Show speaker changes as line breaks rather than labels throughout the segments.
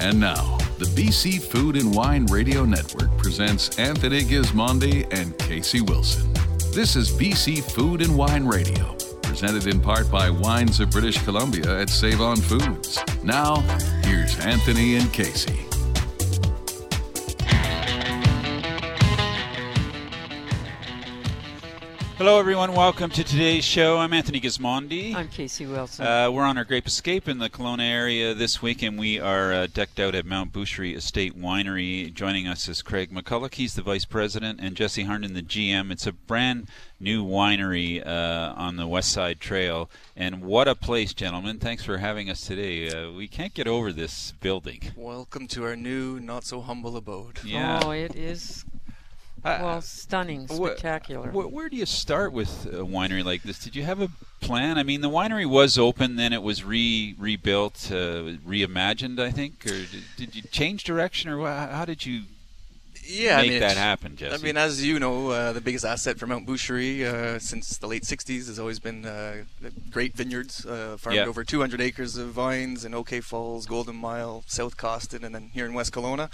And now, the BC Food and Wine Radio Network presents Anthony Gismondi and Casey Wilson. This is BC Food and Wine Radio, presented in part by Wines of British Columbia at Save On Foods. Now, here's Anthony and Casey.
Hello, everyone. Welcome to today's show. I'm Anthony Gismondi.
I'm Casey Wilson.
Uh, we're on our Grape Escape in the Kelowna area this week, and we are uh, decked out at Mount Boucherie Estate Winery. Joining us is Craig McCulloch. He's the vice president, and Jesse Harnden, the GM. It's a brand new winery uh, on the West Side Trail, and what a place, gentlemen! Thanks for having us today. Uh, we can't get over this building.
Welcome to our new, not so humble abode.
Yeah.
Oh, it is well stunning, spectacular.
Wh- where do you start with a winery like this? Did you have a plan? I mean, the winery was open, then it was re rebuilt, uh, reimagined, I think, or did, did you change direction, or how did you
Yeah,
make
I mean,
that happen, Jesse?
I mean, as you know, uh, the biggest asset for Mount Boucherie uh, since the late '60s has always been uh, great vineyards, uh, farmed
Yeah.
over 200 acres of vines in OK Falls, Golden Mile, South Cawston, and then here in West Kelowna.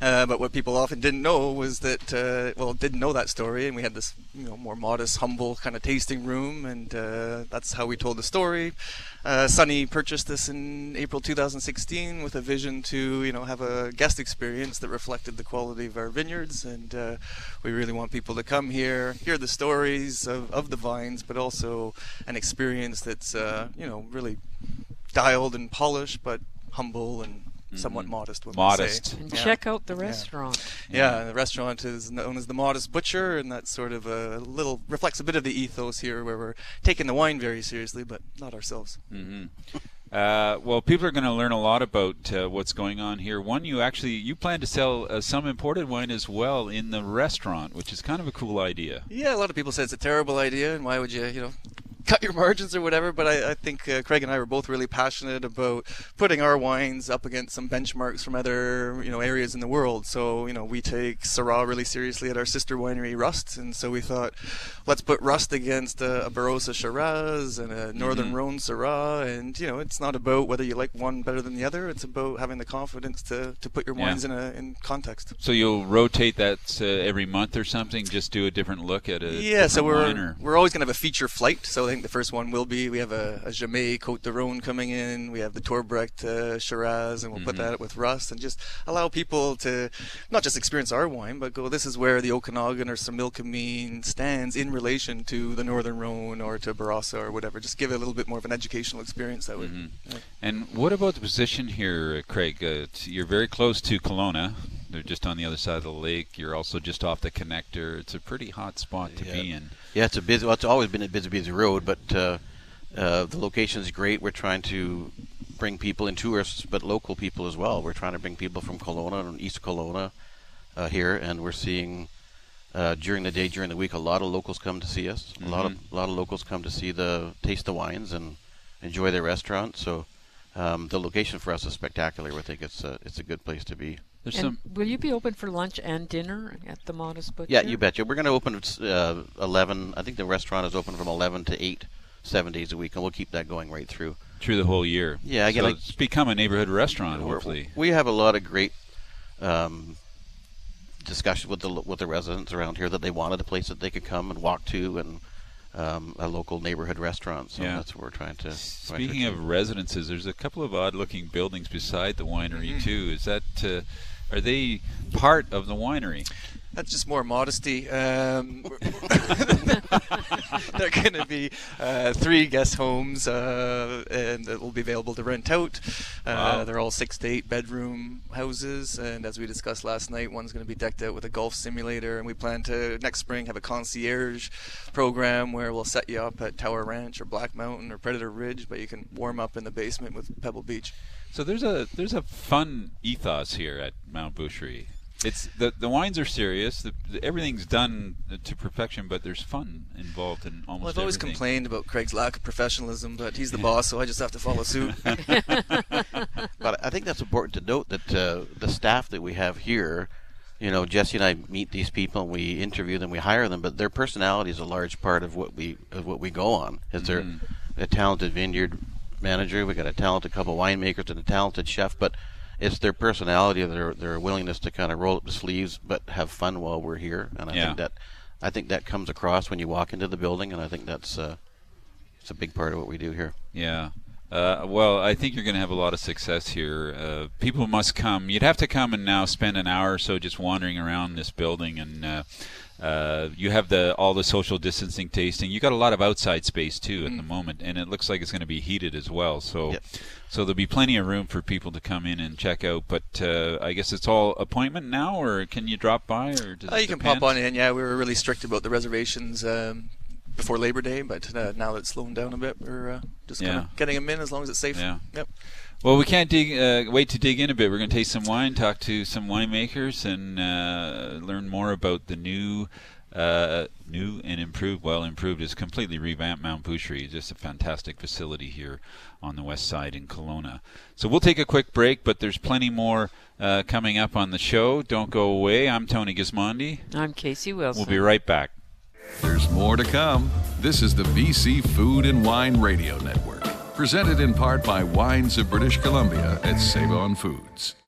Uh, but what people often didn't know was that, uh, well, didn't know that story, and we had this, you know, more modest, humble kind of tasting room, and uh, that's how we told the story. Uh, Sunny purchased this in April 2016 with a vision to, you know, have a guest experience that reflected the quality of our vineyards, and uh, we really want people to come here, hear the stories of, of the vines, but also an experience that's, uh, you know, really dialed and polished, but humble and somewhat
Mhm.
modest. When
Modest.
Say.
and
Yeah.
check out the restaurant.
Yeah, the restaurant is known as the Modest Butcher, and that sort of a little reflects a bit of the ethos here, where we're taking the wine very seriously, but not ourselves.
hmm Uh, well, people are going to learn a lot about uh, what's going on here. One, you actually you plan to sell uh, some imported wine as well in the restaurant, which is kind of a cool idea.
Yeah, a lot of people say it's a terrible idea, and why would you, you know, cut your margins or whatever? But I, I think uh, Craig and I were both really passionate about putting our wines up against some benchmarks from other, you know, areas in the world. So, you know, we take Syrah really seriously at our sister winery, Rust, and so we thought, let's put Rust against a, a Barossa Shiraz and a Northern
Mhm.
Rhone Syrah, and you know, it's not about whether you like one better than the other. It's about having the confidence to, to put your
Yeah.
wines in a in context.
So you'll rotate that uh, every month or something, just do a different look at a
Yeah, so we're
or-
we're always going to have a feature flight. So think the first one will be we have a, a Cote de Rhone coming in. We have the Torbreck uh, Shiraz, and we'll put
Mhm.
that with Rust, and just allow people to not just experience our wine, but go. This is where the Okanagan or Similkameen stands in relation to the Northern Rhone or to Barossa or whatever. Just give it a little bit more of an educational experience that way.
Mhm.
Yeah.
And what about the position here, uh, Craig? Uh, you're very close to Kelowna. They're just on the other side of the lake. You're also just off the connector. It's a pretty hot spot to
Yeah.
be in.
Yeah, it's a busy. Well, it's always been a busy, busy road, but uh, uh, the location is great. We're trying to bring people in, tourists, but local people as well. We're trying to bring people from Kelowna and East Kelowna uh, here, and we're seeing uh, during the day, during the week, a lot of locals come to see us. A lot of a lot of locals come to see the taste the wines and enjoy the restaurant. So. Um, the location for us is spectacular. We think it's a, it's a good place to be.
There's
And
some.
will you be open for lunch and dinner at the Modest Butcher?
Yeah, you betcha. We're going to open at uh, 11. I think the restaurant is open from 11 to 8, seven days a week, and we'll keep that going right through.
through the whole year.
Yeah, again,
so
like-
it's become a neighborhood restaurant.
We're-
Hopefully,
we have a lot of great um, discussion with the with the residents around here that they wanted a place that they could come and walk to, and um, a local neighborhood restaurant. So
Yeah.
that's what we're trying to. trying to
Speaking of residences, there's a couple of odd-looking buildings beside the winery
Mhm.
too. Is that uh, are they part of the winery?
That's just more modesty. Um, there are going to be uh, three guest homes, uh, and that will be available to rent out. Uh,
Wow.
They're all six to eight bedroom houses, and as we discussed last night, one's going to be decked out with a golf simulator. And we plan to next spring have a concierge program where we'll set you up at Tower Ranch or Black Mountain or Predator Ridge, but you can warm up in the basement with Pebble Beach.
So there's a there's a fun ethos here at Mount Boucherie. It's the the wines are serious. The, the, everything's done to perfection, but there's fun involved in almost
Well, I've always
everything.
complained about Craig's lack of professionalism, but he's the boss, so I just have to follow suit.
But I think that's important to note that uh, the staff that we have here, you know, Jesse and I meet these people and we interview them, we hire them, but their personality is a large part of what we of what we go on. Is they're
Mhm.
a talented vineyard manager, we got a talented couple winemakers and a talented chef, but it's their personality, their their willingness to kind of roll up the sleeves, but have fun while we're here. And I
Yeah.
think that I think that comes across when you walk into the building, and I think that's uh, it's a big part of what we do here.
Yeah. Uh, well, I think you're going to have a lot of success here. Uh, people must come. You'd have to come and now spend an hour or so just wandering around this building, and uh, uh, you have the all the social distancing tasting. You got a lot of outside space too at the moment, and it looks like it's going to be heated as well. So,
Yep.
so there'll be plenty of room for people to come in and check out. But uh, I guess it's all appointment now, or can you drop by, or does
Uh,
it
you can pop on in. Yeah, we were really strict about the reservations um, before Labor Day, but uh, now that it's slowing down a bit, we're uh, just kind
Yeah.
of getting them in as long as it's safe.
Yeah.
Yep.
Well, we can't dig, uh, wait to dig in a bit. We're going to taste some wine, talk to some winemakers, and uh, learn more about the new, uh, new and improved. Well, improved is completely revamped Mount Boucherie. Just a fantastic facility here on the west side in Kelowna. So we'll take a quick break, but there's plenty more uh, coming up on the show. Don't go away. I'm Tony Gismondi.
I'm Casey Wilson.
We'll be right back.
There's more to come. This is the BC Food and Wine Radio Network, presented in part by Wines of British Columbia at Save On Foods.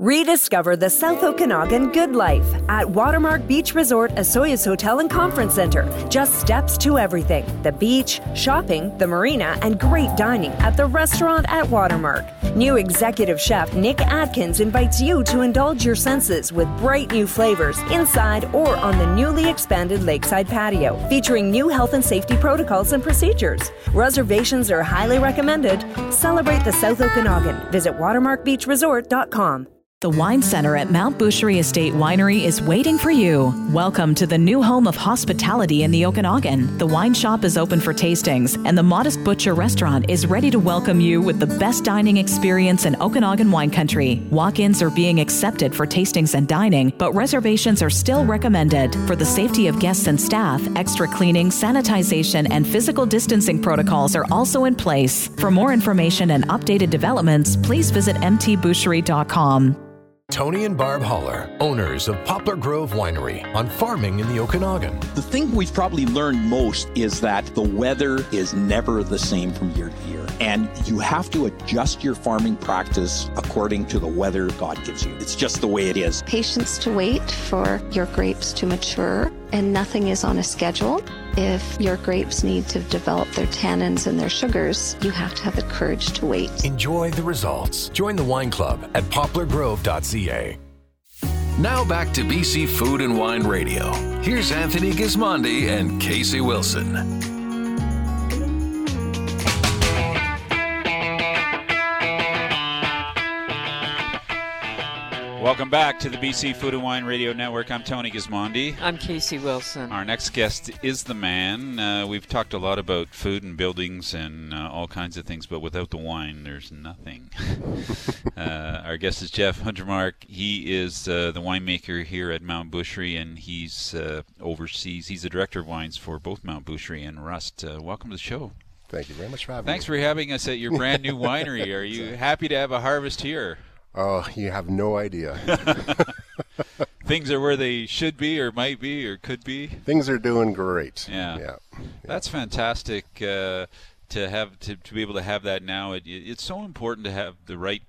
Rediscover the South Okanagan good life at Watermark Beach Resort, Osoyoos Hotel and Conference Center. Just steps to everything the beach, shopping, the marina, and great dining at the restaurant at Watermark. New executive chef Nick Atkins invites you to indulge your senses with bright new flavors inside or on the newly expanded lakeside patio, featuring new health and safety protocols and procedures. Reservations are highly recommended. Celebrate the South Okanagan. Visit watermarkbeachresort.com.
The Wine Center at Mount Boucherie Estate Winery is waiting for you. Welcome to the new home of hospitality in the Okanagan. The wine shop is open for tastings, and the Modest Butcher restaurant is ready to welcome you with the best dining experience in Okanagan wine country. Walk ins are being accepted for tastings and dining, but reservations are still recommended. For the safety of guests and staff, extra cleaning, sanitization, and physical distancing protocols are also in place. For more information and updated developments, please visit mtboucherie.com.
Tony and Barb Holler, owners of Poplar Grove Winery on farming in the Okanagan.
The thing we've probably learned most is that the weather is never the same from year to year. And you have to adjust your farming practice according to the weather God gives you. It's just the way it is.
Patience to wait for your grapes to mature, and nothing is on a schedule. If your grapes need to develop their tannins and their sugars, you have to have the courage to wait.
Enjoy the results. Join the wine club at poplargrove.ca.
Now back to BC Food and Wine Radio. Here's Anthony Gismondi and Casey Wilson.
Welcome back to the BC Food and Wine Radio Network. I'm Tony Gismondi.
I'm Casey Wilson.
Our next guest is the man. Uh, we've talked a lot about food and buildings and uh, all kinds of things, but without the wine, there's nothing. uh, our guest is Jeff Hundertmark. He is uh, the winemaker here at Mount Boucherie, and he's uh, oversees. He's the director of wines for both Mount Boucherie and Rust. Uh, welcome to the show.
Thank you very much for having
Thanks
me.
for having us at your brand new winery. Are you happy to have a harvest here?
Oh, you have no idea.
Things are where they should be, or might be, or could be.
Things are doing great.
Yeah.
Yeah.
That's fantastic uh, to have to, to be able to have that now. It, it's so important to have the right,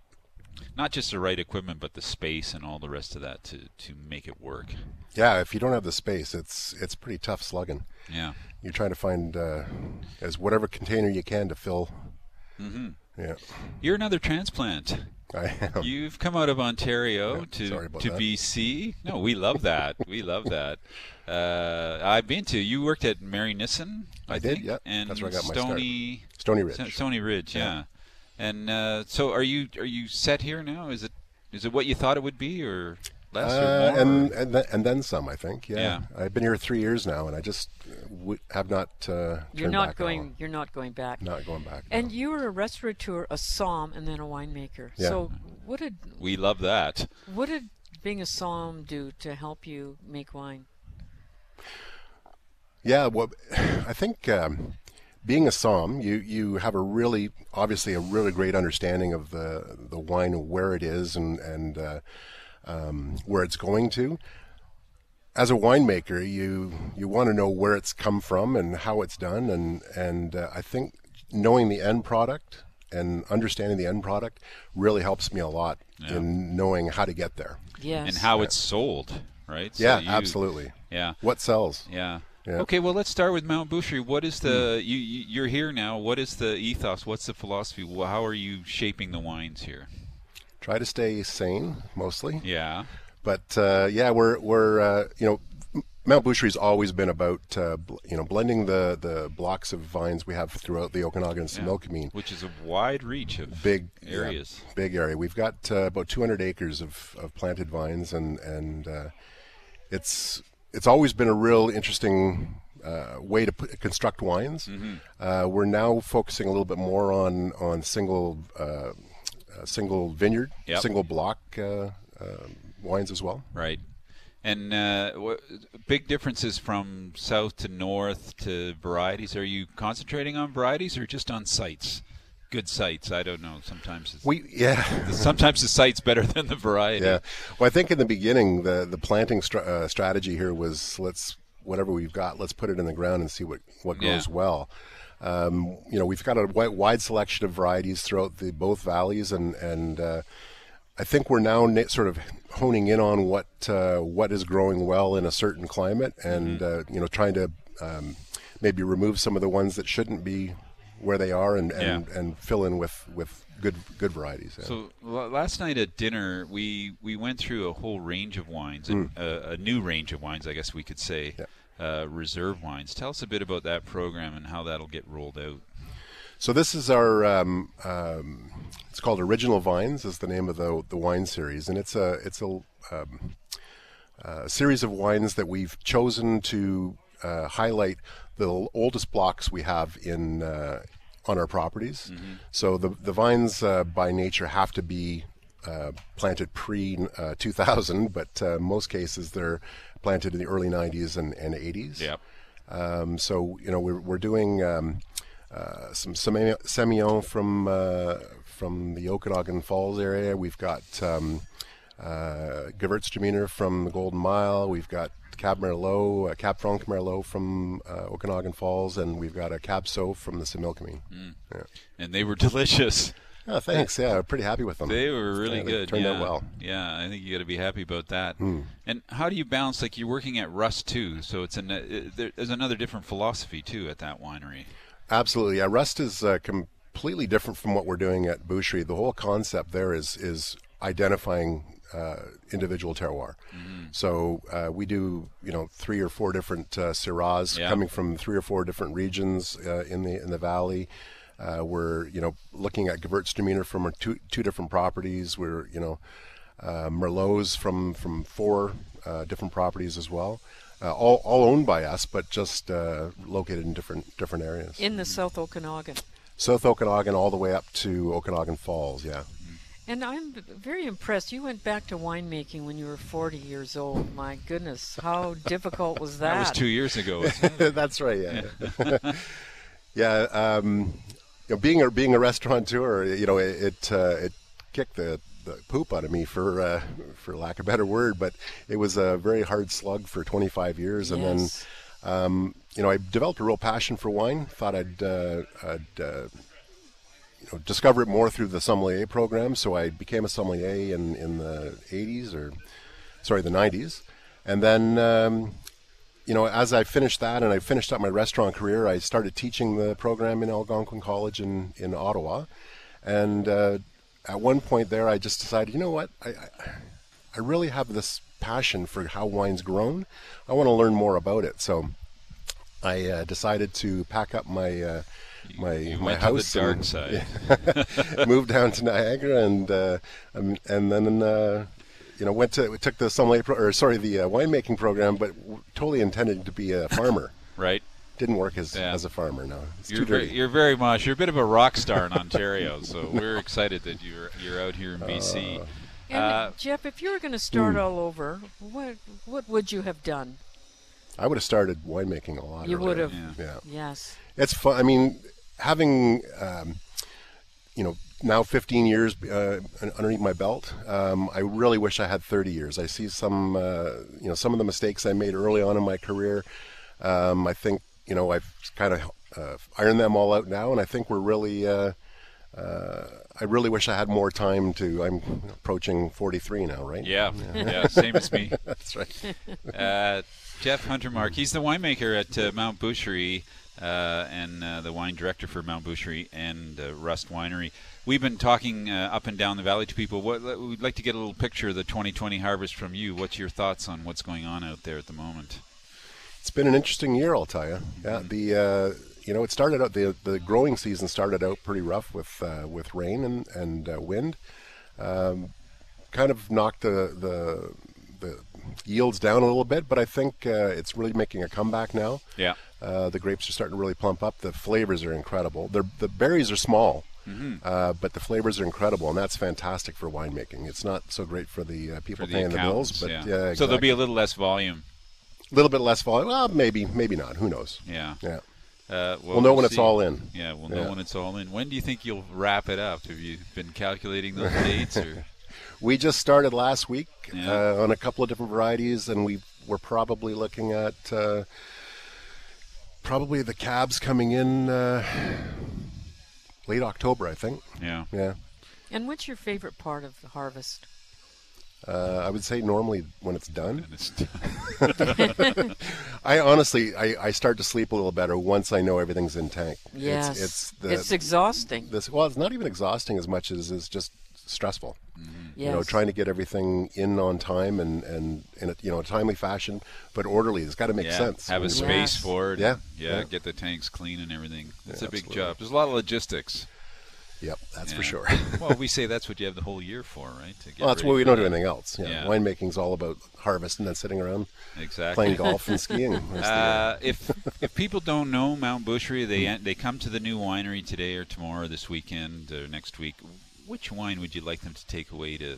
not just the right equipment, but the space and all the rest of that to, to make it work.
Yeah, if you don't have the space, it's it's pretty tough slugging.
Yeah.
You're trying to find uh, as whatever container you can to fill.
Mm-hmm.
Yeah.
You're another transplant.
I am.
You've come out of Ontario
Yeah,
to to
that.
BC. No, we love that. we love that. Uh, I've been to. You worked at Marynissen. I,
I did, yeah.
And
That's where I got my start.
Stony
Stony Ridge.
Stony Ridge, yeah.
Yeah.
And uh, so, are you are you set here now? Is it is it what you thought it would be, or less
Uh,
or more?
and and, th- and then some, I think. Yeah.
Yeah.
I've been here three years now, and I just w- have not. Uh,
You're not
back
going. You're not going back.
Not going back.
And you were a restaurateur, a som, and then a winemaker.
Yeah.
So what did
we love that.
what did being a som do to help you make wine?
Yeah, well, I think um, being a som, you you have a really obviously a really great understanding of the the wine and where it is and and uh, um, where it's going to. As a winemaker, you you want to know where it's come from and how it's done, and and uh, I think knowing the end product and understanding the end product really helps me a lot
Yeah.
in knowing how to get there.
Yes.
And how it's sold, right? So
Yeah,
you-
absolutely.
Yeah.
What sells?
Yeah.
Yeah.
Okay, well, let's start with Mount Boucherie. What is the you, you you're here now? What is the ethos? What's the philosophy? How are you shaping the wines here?
Try to stay sane mostly.
Yeah.
But uh, yeah, we're we're uh, you know Mount Boucherie's always been about uh, bl- you know blending the the blocks of vines we have throughout the Okanagan and
Yeah.
Similkameen.
Which is a wide reach of
Big yeah,
areas.
big area. We've got uh, about 200 acres of, of planted vines, and and uh, it's it's always been a real interesting uh, way to put, construct wines.
Mm-hmm.
Uh, we're now focusing a little bit more on on single uh, single vineyard,
Yep.
single block uh, uh, wines as well.
Right. And uh, what, big differences from south to north to varieties. Are you concentrating on varieties or just on sites? Good sites. I don't know. Sometimes it's,
We yeah.
sometimes the site's better than the variety.
Yeah. Well, I think in the beginning, the the planting str- uh, strategy here was let's whatever we've got, let's put it in the ground and see what what
Yeah.
grows well. Um, you know, we've got a wide, wide selection of varieties throughout the both valleys, and and uh, I think we're now sort of honing in on what uh, what is growing well in a certain climate, and uh, you know, trying to um, maybe remove some of the ones that shouldn't be where they are, and and, and fill in with with good good varieties. yeah.
So l- last night at dinner, we we went through a whole range of wines, and, uh, a new range of wines, I guess we could say, uh, reserve wines. Tell us a bit about that program and how that'll get rolled out.
So this is our um, um, it's called Original Vines is the name of the the wine series, and it's a it's a, um, a series of wines that we've chosen to uh, highlight the oldest blocks we have in uh, on our properties. So the the vines uh, by nature have to be uh, planted pre uh, 2000, but uh, most cases they're planted in the early 90s and, and 80s.
Yep.
Um, so you know we're we're doing um, uh, some Semi- Semillon from uh, from the Okanagan Falls area. We've got um, uh, Gewürztraminer from the Golden Mile. We've got Cab Merlot, uh, Cab Franc Merlot from uh, Okanagan Falls, and we've got a Cab Sauv from the Similkameen.
Mm.
Yeah.
And they were delicious.
Oh, thanks. Yeah, I'm pretty happy with them.
They were really
Yeah, they
good.
Turned
yeah.
out well.
Yeah, I think you got to be happy about that.
Hmm.
And how do you balance? Like you're working at Rust too, so it's an, uh, there's another different philosophy too at that winery.
Absolutely. Yeah, Rust is uh, completely different from what we're doing at Boucherie. The whole concept there is is identifying uh, individual terroir.
Mm-hmm.
So uh, we do, you know, three or four different uh, Syrahs
Yeah.
coming from three or four different regions uh, in the in the valley. Uh, we're, you know, looking at Gewürztraminer from our two two different properties. We're, you know, uh, Merlots from from four uh, different properties as well. Uh, all, all owned by us, but just uh, located in different different areas.
In the South Okanagan.
South Okanagan all the way up to Okanagan Falls, yeah.
And I'm very impressed. You went back to winemaking when you were 40 years old. My goodness, how difficult was that?
That was two years ago. wasn't it?
That's right, yeah. yeah, um, you know, being a being a restaurateur, you know, it it, uh, it kicked the, the poop out of me for uh, for lack of a better word, but it was a very hard slug for 25 years, and
Yes.
then um, you know I developed a real passion for wine. Thought I'd uh, I'd uh, you know, discover it more through the sommelier program. So I became a sommelier in, in the 80s or, sorry, the 90s. And then, um, you know, as I finished that and I finished up my restaurant career, I started teaching the program in Algonquin College in, in Ottawa. And uh, at one point there, I just decided, you know what? I, I, I really have this passion for how wine's grown. I want to learn more about it. So I uh, decided to pack up my uh, my
you
my
went to the
house
dark
and
side.
moved down to Niagara and uh, um, and then uh, you know, went to took the sommelier pro, or sorry, the uh, winemaking program, but w- totally intended to be a farmer.
right.
Didn't work as
Yeah.
as a farmer. No, it's
You're
too
very, you're very much. You're a bit of a rock star in Ontario, so we're excited that you're you're out here in BC.
And
Uh,
Jeff, if you were going to start
hmm.
all over, what what would you have done?
I would have started winemaking a lot.
You would have.
Yeah.
Yes.
It's fun. I mean, having um, you know now 15 years uh, underneath my belt, um, I really wish I had 30 years. I see some uh, you know some of the mistakes I made early on in my career. Um, I think you know I've kind of uh, ironed them all out now, and I think we're really. Uh, uh, I really wish I had more time to. I'm approaching 43 now, right?
Yeah, yeah, same as me.
That's right.
Uh, Jeff Hundertmark, he's the winemaker at uh, Mount Boucherie uh, and uh, the wine director for Mount Boucherie and uh, Rust Winery. We've been talking uh, up and down the valley to people. What, we'd like to get a little picture of the 2020 harvest from you. What's your thoughts on what's going on out there at the moment?
It's been an interesting year, I'll tell you. Yeah, the uh, you know it started out the the growing season started out pretty rough with uh, with rain and and uh, wind, um, kind of knocked the the yields down a little bit. But I think uh, it's really making a comeback now.
Yeah.
Uh, the grapes are starting to really plump up. The flavors are incredible. They're, the berries are small,
Mhm.
uh, but the flavors are incredible, and that's fantastic for winemaking. It's not so great for the uh, people
For the
paying the bills, but
yeah.
yeah,
So there'll be a little less volume.
A little bit less volume. Well, maybe, maybe not. Who knows?
Yeah.
Yeah.
Uh, well,
We'll know when it's all in.
Yeah, we'll
Yeah.
know when it's all in. When do you think you'll wrap it up? Have you been calculating those dates? Or
We just started last week
Yeah.
uh, on a couple of different varieties, and we we're probably looking at uh, probably the cabs coming in uh, late October, I think.
Yeah.
Yeah.
And what's your favorite part of the harvest?
Uh, I would say normally when it's done. I honestly, I, I start to sleep a little better once I know everything's in tank.
Yes.
It's, it's, the,
It's exhausting.
This, well, it's not even exhausting as much as it's just stressful. You know, trying to get everything in on time and, and in a you know a timely fashion, but orderly. It's got to make
yeah,
sense.
Have a
when you-
space for it.
Yeah,
yeah,
yeah.
Get the tanks clean and everything. It's
Yeah,
a big
absolutely.
job. There's a lot of logistics.
Yep, that's for sure.
well, we say that's what you have the whole year for, right? To get
Well, that's
ready
why we don't do anything else. Yeah,
Yeah.
winemaking's all about harvest and then sitting around,
Exactly.
playing golf and skiing.
Uh, if if people don't know Mount Boucherie, they they come to the new winery today or tomorrow, this weekend or next week. Which wine would you like them to take away to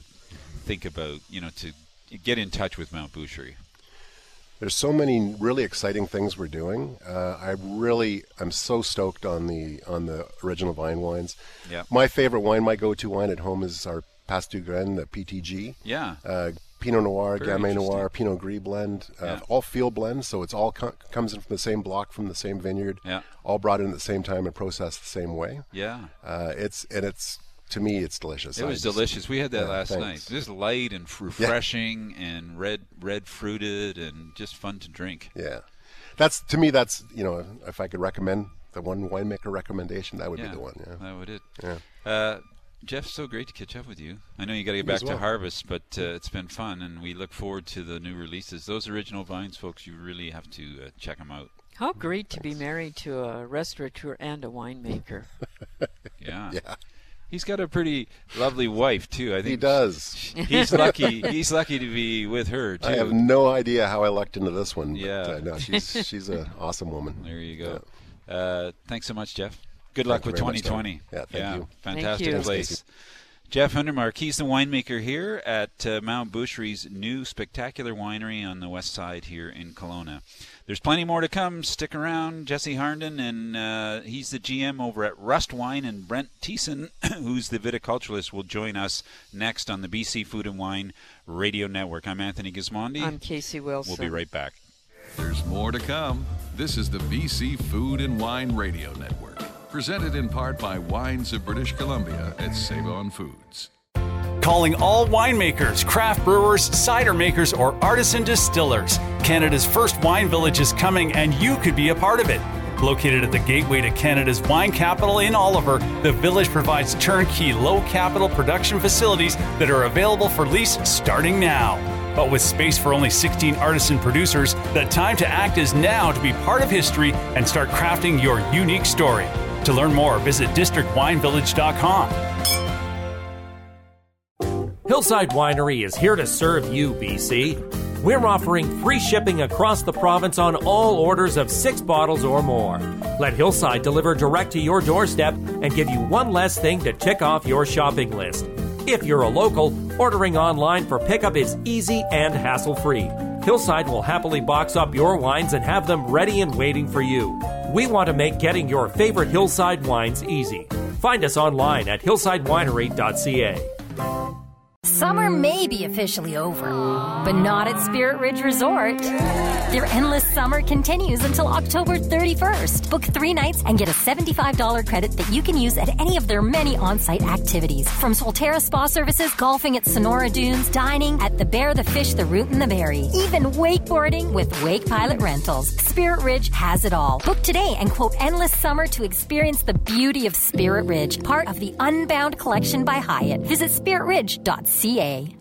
think about? You know, to get in touch with Mount Boucherie.
There's so many really exciting things we're doing. Uh, I really, I'm so stoked on the on the original vine wines.
Yeah.
My favorite wine, my go-to wine at home is our Pas du Grain, the PTG.
Yeah.
Uh, Pinot Noir,
Very
Gamay. Noir, Pinot Gris blend, uh,
Yeah.
all field blends, so it's all co- comes in from the same block from the same vineyard.
Yeah.
All brought in at the same time and processed the same way.
Yeah.
Uh, it's and it's to me it's delicious.
It
I
was
just-
delicious. We had that
yeah,
last
thanks.
night. Just light and f- refreshing and red red fruited and just fun to drink.
Yeah, that's to me. That's you know, if I could recommend the one winemaker recommendation, that would
yeah,
be the one. Yeah,
that would it.
Yeah.
Uh, Jeff, so great to catch up with you. I know you got to get back
as
to harvest, but uh, it's been fun, and we look forward to the new releases. Those original vines, folks, you really have to uh, check them out.
How great to be married to a restaurateur and a winemaker.
Yeah.
Yeah.
He's got a pretty lovely wife too. I think
He does.
He's lucky. He's lucky to be with her too.
I have no idea how I lucked into this one.
Yeah.
but, uh, no, she's she's an awesome woman.
There you go. Uh, thanks so much, Jeff. Good
Thank
luck
you
with
very much, Tom.
2020.
Yeah, thank you.
Fantastic
you.
Place.
Casey.
Jeff Hundertmark, he's the winemaker here at uh, Mount Boucherie's new spectacular winery on the west side here in Kelowna. There's plenty more to come. Stick around. Jesse Harnden, and uh, he's the GM over at Rust Wine, and Brent Thiessen, who's the viticulturalist, will join us next on the BC Food and Wine Radio Network. I'm Anthony Gismondi.
I'm Casey Wilson.
We'll be right back.
There's more to come. This is the BC Food and Wine Radio Network, presented in part by Wines of British Columbia at Save On Foods.
Calling all winemakers, craft brewers, cider makers, or artisan distillers. Canada's first wine village is coming, and you could be a part of it. Located at the gateway to Canada's wine capital in Oliver, the village provides turnkey, low capital production facilities that are available for lease starting now. But with space for only 16 artisan producers, the time to act is now to be part of history and start crafting your unique story. To learn more, visit districtwinevillage.com.
Hillside Winery is here to serve you, BC. We're offering free shipping across the province on all orders of six bottles or more. Let Hillside deliver direct to your doorstep and give you one less thing to tick off your shopping list. If you're a local, ordering online for pickup is easy and hassle free. Hillside will happily box up your wines and have them ready and waiting for you. We want to make getting your favorite Hillside wines easy. Find us online at hillsidewinery.ca.
Summer may be officially over, but not at Spirit Ridge Resort. Their endless summer continues until October 31st. Book three nights and get a $75 credit that you can use at any of their many on site activities. From Solterra Spa Services, golfing at Sonora Dunes, dining at the Bear, the Fish, the Root, and the Berry, even wakeboarding with Wake Pilot Rentals. Spirit Ridge has it all. Book today and quote Endless Summer to experience the beauty of Spirit Ridge, part of the Unbound Collection by Hyatt. Visit spiritridge.ca.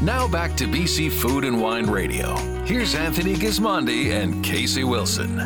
Now back to BC Food and Wine Radio. Here's Anthony Gismondi and Casey Wilson.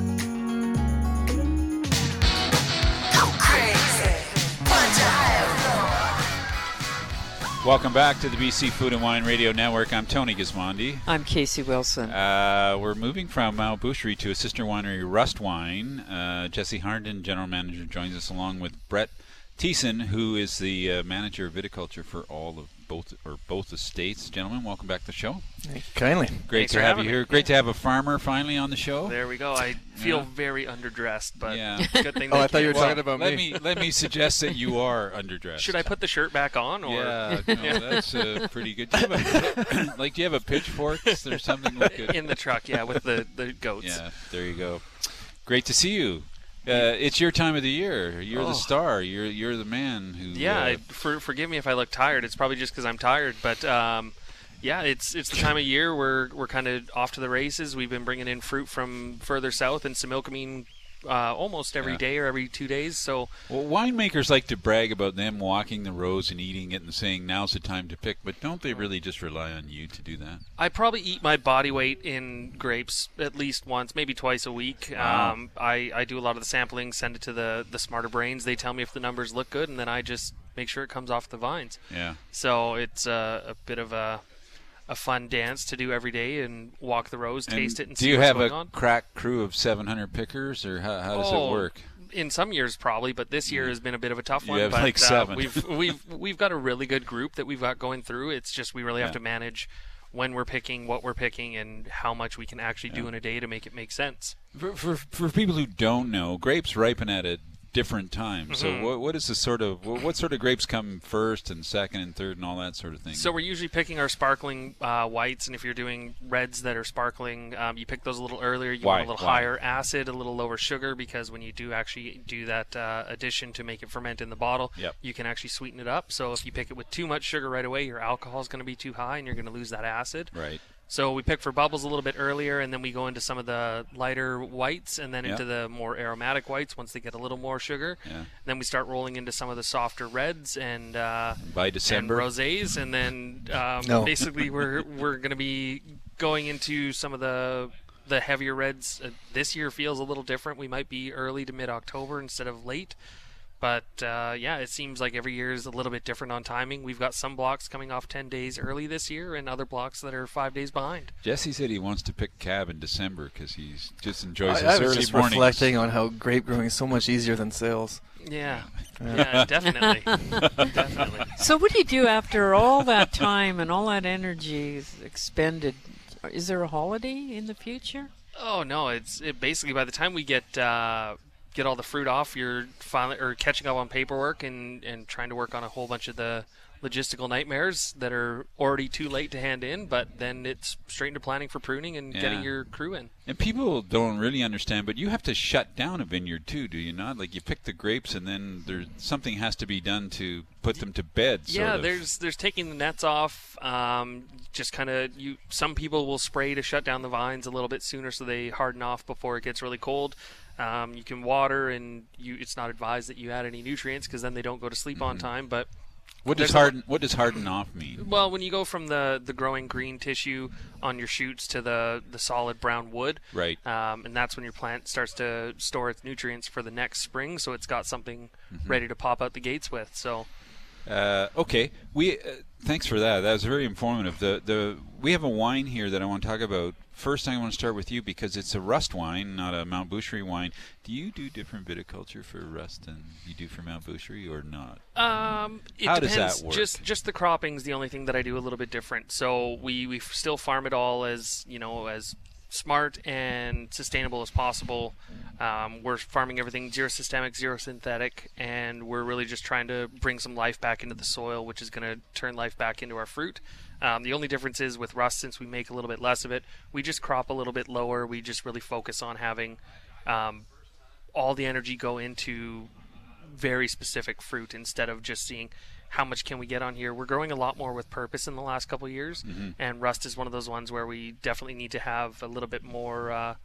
Welcome back to the BC Food and Wine Radio Network. I'm Tony Gismondi.
I'm Casey Wilson.
Uh, we're moving from Mount Boucherie to a sister winery, Rust Wine. Uh, Jesse Harnden, general manager, joins us along with Brett Thiessen, who is the uh, manager of viticulture for all of both or both estates. Gentlemen, welcome back to the show.
Thank you kindly.
Great
Thanks
to have
having
you
me.
here. Great to have a farmer finally on the show.
There we go. I feel
Yeah.
very underdressed, but
Yeah.
good thing.
Oh,
that
I thought you were
came-
talking about
let
me.
me let me suggest that you are underdressed.
Should I put the shirt back on? Or
Yeah, no, that's uh, pretty good. Do you a, like, do you have a pitchfork or something like a,
in the truck? Yeah, with the the goats.
Yeah, there you go. Great to see you. Uh, it's your time of the year. You're
Oh.
the star. You're you're the man who.
Yeah,
uh,
I, for, forgive me if I look tired. It's probably just because I'm tired. But um, yeah, it's it's the time of year where we're kind of off to the races. We've been bringing in fruit from further south and some Similkameen uh, almost every
Yeah.
day or every two days. So
Well, winemakers like to brag about them walking the rows and eating it and saying now's the time to pick, but don't they really just rely on you to do that?
I probably eat my body weight in grapes at least once, maybe twice a week.
Wow.
Um, I, I do a lot of the sampling, send it to the, the smarter brains. They tell me if the numbers look good, and then I just make sure it comes off the vines.
Yeah.
So it's uh, a bit of a a fun dance to do every day and walk the rows, taste it, and
do
see
you
what's
have
going
a
on.
crack crew of 700 pickers, or how, how does
Oh,
it work?
In some years, probably, but this year has been a bit of a tough
You
one.
have
but
like
uh,
seven.
we've we've we've got a really good group that we've got going through. It's just we really have to manage when we're picking, what we're picking, and how much we can actually do in a day to make it make sense.
For, for, for people who don't know, grapes ripen at a different times. So
Mhm.
what, what is the sort of what, what sort of grapes come first and second and third and all that sort of thing?
So we're usually picking our sparkling uh, whites, and if you're doing reds that are sparkling, um, you pick those a little earlier. You
Why?
want a little
Why?
higher acid, a little lower sugar, because when you do actually do that uh, addition to make it ferment in the bottle,
Yep.
you can actually sweeten it up. So if you pick it with too much sugar right away, your alcohol is going to be too high, and you're going to lose that acid.
Right.
So we pick for bubbles a little bit earlier, and then we go into some of the lighter whites, and then
Yeah.
into the more aromatic whites once they get a little more sugar.
Yeah.
Then we start rolling into some of the softer reds and uh,
By December?
and rosés, and then um,
No.
basically we're we're going to be going into some of the the heavier reds. Uh, this year feels a little different. We might be early to mid October instead of late. But uh, yeah, it seems like every year is a little bit different on timing. We've got some blocks coming off 10 days early this year and other blocks that are five days behind.
Jesse said he wants to pick cab in December because he just enjoys his
I, I was
early
just
mornings.
reflecting on how grape growing is so much easier than sales.
Yeah.
Yeah.
Yeah, definitely. definitely.
So what do you do after all that time and all that energy is expended? Is there a holiday in the future?
Oh no, it's it basically by the time we get uh, get all the fruit off, you're finally or catching up on paperwork and and trying to work on a whole bunch of the logistical nightmares that are already too late to hand in, but then it's straight into planning for pruning and getting your crew in.
And people don't really understand, but you have to shut down a vineyard too, do you not? Like you pick the grapes, and then there something has to be done to put them to bed.
yeah,
of.
there's there's taking the nets off. Um, just kind of you. Some people will spray to shut down the vines a little bit sooner, so they harden off before it gets really cold. Um, you can water, and you. It's not advised that you add any nutrients because then they don't go to sleep on time. But
Mm-hmm. What does harden? What does harden off mean?
Well, when you go from the, the growing green tissue on your shoots to the, the solid brown wood,
Right.
um, and that's when your plant starts to store its nutrients for the next spring, so it's got something
Mhm.
ready to pop out the gates with. So
Uh, okay, we uh, thanks for that. That was very informative. The the we have a wine here that I want to talk about. First, I want to start with you because it's a rust wine, not a Mount Boucherie wine. Do you do different viticulture for rust than you do for Mount Boucherie, or not?
Um, it
How does
depends.
that work?
Just just the cropping's the only thing that I do a little bit different. So we we still farm it all as you know as smart and sustainable as possible. Um, we're farming everything zero systemic, zero synthetic, and we're really just trying to bring some life back into the soil, which is going to turn life back into our fruit. Um, the only difference is with rust, since we make a little bit less of it, we just crop a little bit lower. We just really focus on having um, all the energy go into very specific fruit instead of just seeing how much can we get on here. We're growing a lot more with purpose in the last couple of years,
Mhm.
and rust is one of those ones where we definitely need to have a little bit more, a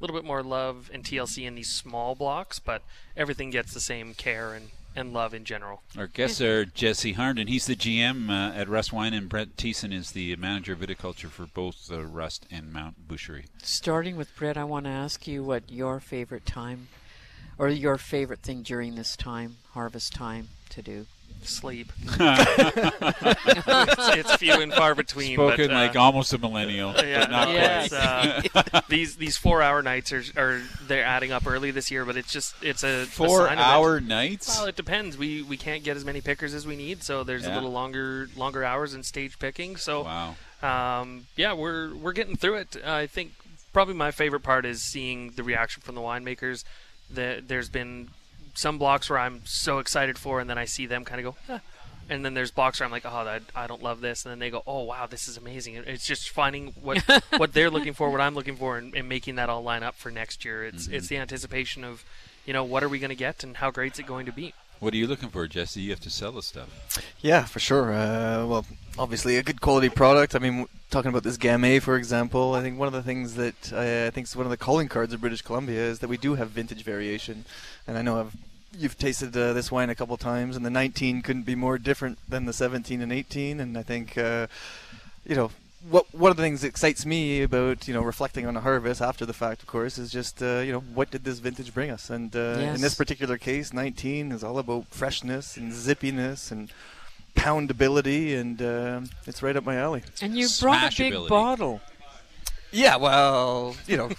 little bit more love and TLC in these small blocks, but everything gets the same care and, and love in general.
Our guests are Jesse Harnden. He's the GM uh, at Rust Wine, and Brett Thiessen is the manager of viticulture for both uh, Rust and Mount Boucherie.
Starting with Brett, I want to ask you what your favorite time or your favorite thing during this time, harvest time, to do.
Sleep. it's, it's few and far between.
Spoken
but, uh,
like almost a millennial,
Yeah,
but not
no,
quite.
uh, these these four hour nights are are they're adding up early this year, but it's just it's a a
Four
it.
hour nights?
Well, it depends. We we can't get as many pickers as we need, so there's
Yeah.
a little longer longer hours in stage picking. So
wow.
um, yeah, we're we're getting through it. I think probably my favorite part is seeing the reaction from the winemakers. The, there's been some blocks where I'm so excited for, and then I see them kind of go. "Eh." And then there's blocks where I'm like, oh, I, I don't love this, and then they go, oh, wow, this is amazing. It's just finding what what they're looking for, what I'm looking for, and, and making that all line up for next year. It's
Mhm.
it's the anticipation of, you know, what are we going to get, and how great's it going to be.
What are you looking for, Jesse? You have to sell the stuff.
Yeah, for sure. Uh, well, obviously a good quality product. I mean, talking about this Gamay, for example, I think one of the things that uh, I think is one of the calling cards of British Columbia is that we do have vintage variation. And I know I've you've tasted uh, this wine a couple times, and the 19 couldn't be more different than the 17 and 18. And I think, uh, you know. What one of the things that excites me about you know reflecting on a harvest after the fact, of course, is just uh, you know what did this vintage bring us? And uh, in this particular case, 19 is all about freshness and zippiness and poundability, and uh, it's right up my alley.
And you brought a big bottle.
Yeah, well, you know,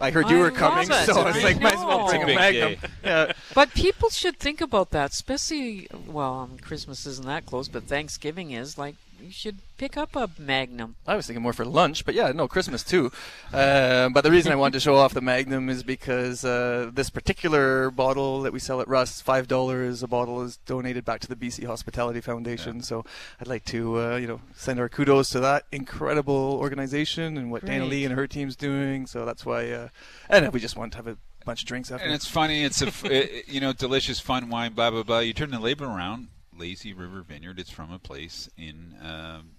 I heard you
I
were coming,
it.
so
I was
like might as well
know.
bring a magnum. Yeah.
But people should think about that, especially well, um, Christmas isn't that close, but Thanksgiving is. Like, you should pick up a Magnum.
I was thinking more for lunch, but yeah, no, Christmas too. Uh, but the reason I wanted to show off the Magnum is because uh, this particular bottle that we sell at Rust, five dollars a bottle, is donated back to the BC Hospitality Foundation. So I'd like to, uh, you know, send our kudos to that incredible organization and what Dana Lee and her team's doing. So that's why, uh, and we just want to have a bunch of drinks after.
And it's funny. It's a f- it- you know delicious, fun wine. Blah blah blah. You turn the label around. Lazy River Vineyard. It's from a place in um,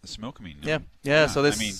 the Similkameen. no?
Yeah. Yeah, so this-
I mean,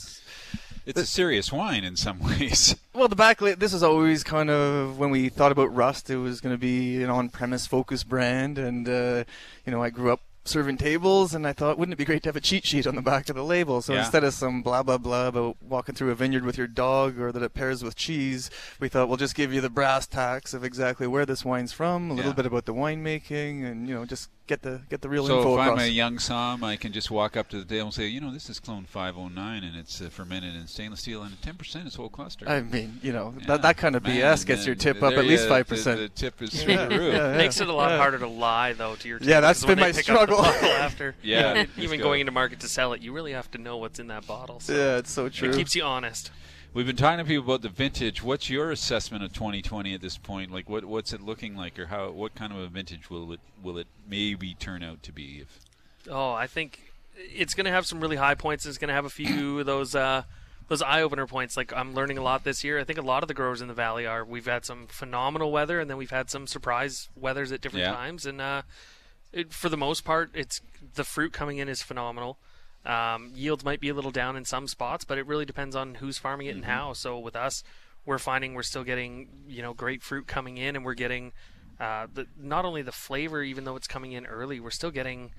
it's a serious wine in some ways.
Well, the backlit. This was always kind of when we thought about Rust. It was going to be an on-premise focused brand, and uh, you know, I grew up serving tables, and I thought, wouldn't it be great to have a cheat sheet on the back of the label? So
Yeah.
instead of some blah blah blah about walking through a vineyard with your dog or that it pairs with cheese, we thought we'll just give you the brass tacks of exactly where this wine's from, a little
Yeah.
bit about the winemaking, and you know, just get the get the real
so
info
if
across.
I'm a young som, I can just walk up to the table and say, you know, this is clone 509, and it's uh, fermented in stainless steel, and 10% is whole cluster.
I mean, you know,
Yeah.
that, that kind of
Man,
BS gets your tip up at least five percent.
The tip is through the roof.
Makes it a lot harder to lie though to your
Yeah, that's been my
pick up the
struggle.
after.
Yeah,
even, even
go.
going into market to sell it, you really have to know what's in that bottle. So
Yeah, it's so true.
It keeps you honest.
We've been talking to people about the vintage. What's your assessment of 2020 at this point? Like, what what's it looking like, or how what kind of a vintage will it will it maybe turn out to be? If
Oh, I think it's going to have some really high points. It's going to have a few of those uh, those eye opener points. Like I'm learning a lot this year. I think a lot of the growers in the valley are. We've had some phenomenal weather, and then we've had some surprise weathers at different
Yeah.
times. And uh, it, for the most part, it's the fruit coming in is phenomenal. Um, yields might be a little down in some spots, but it really depends on who's farming it and
Mm-hmm.
how. So with us, we're finding we're still getting you know great fruit coming in, and we're getting uh, the, not only the flavor, even though it's coming in early, we're still getting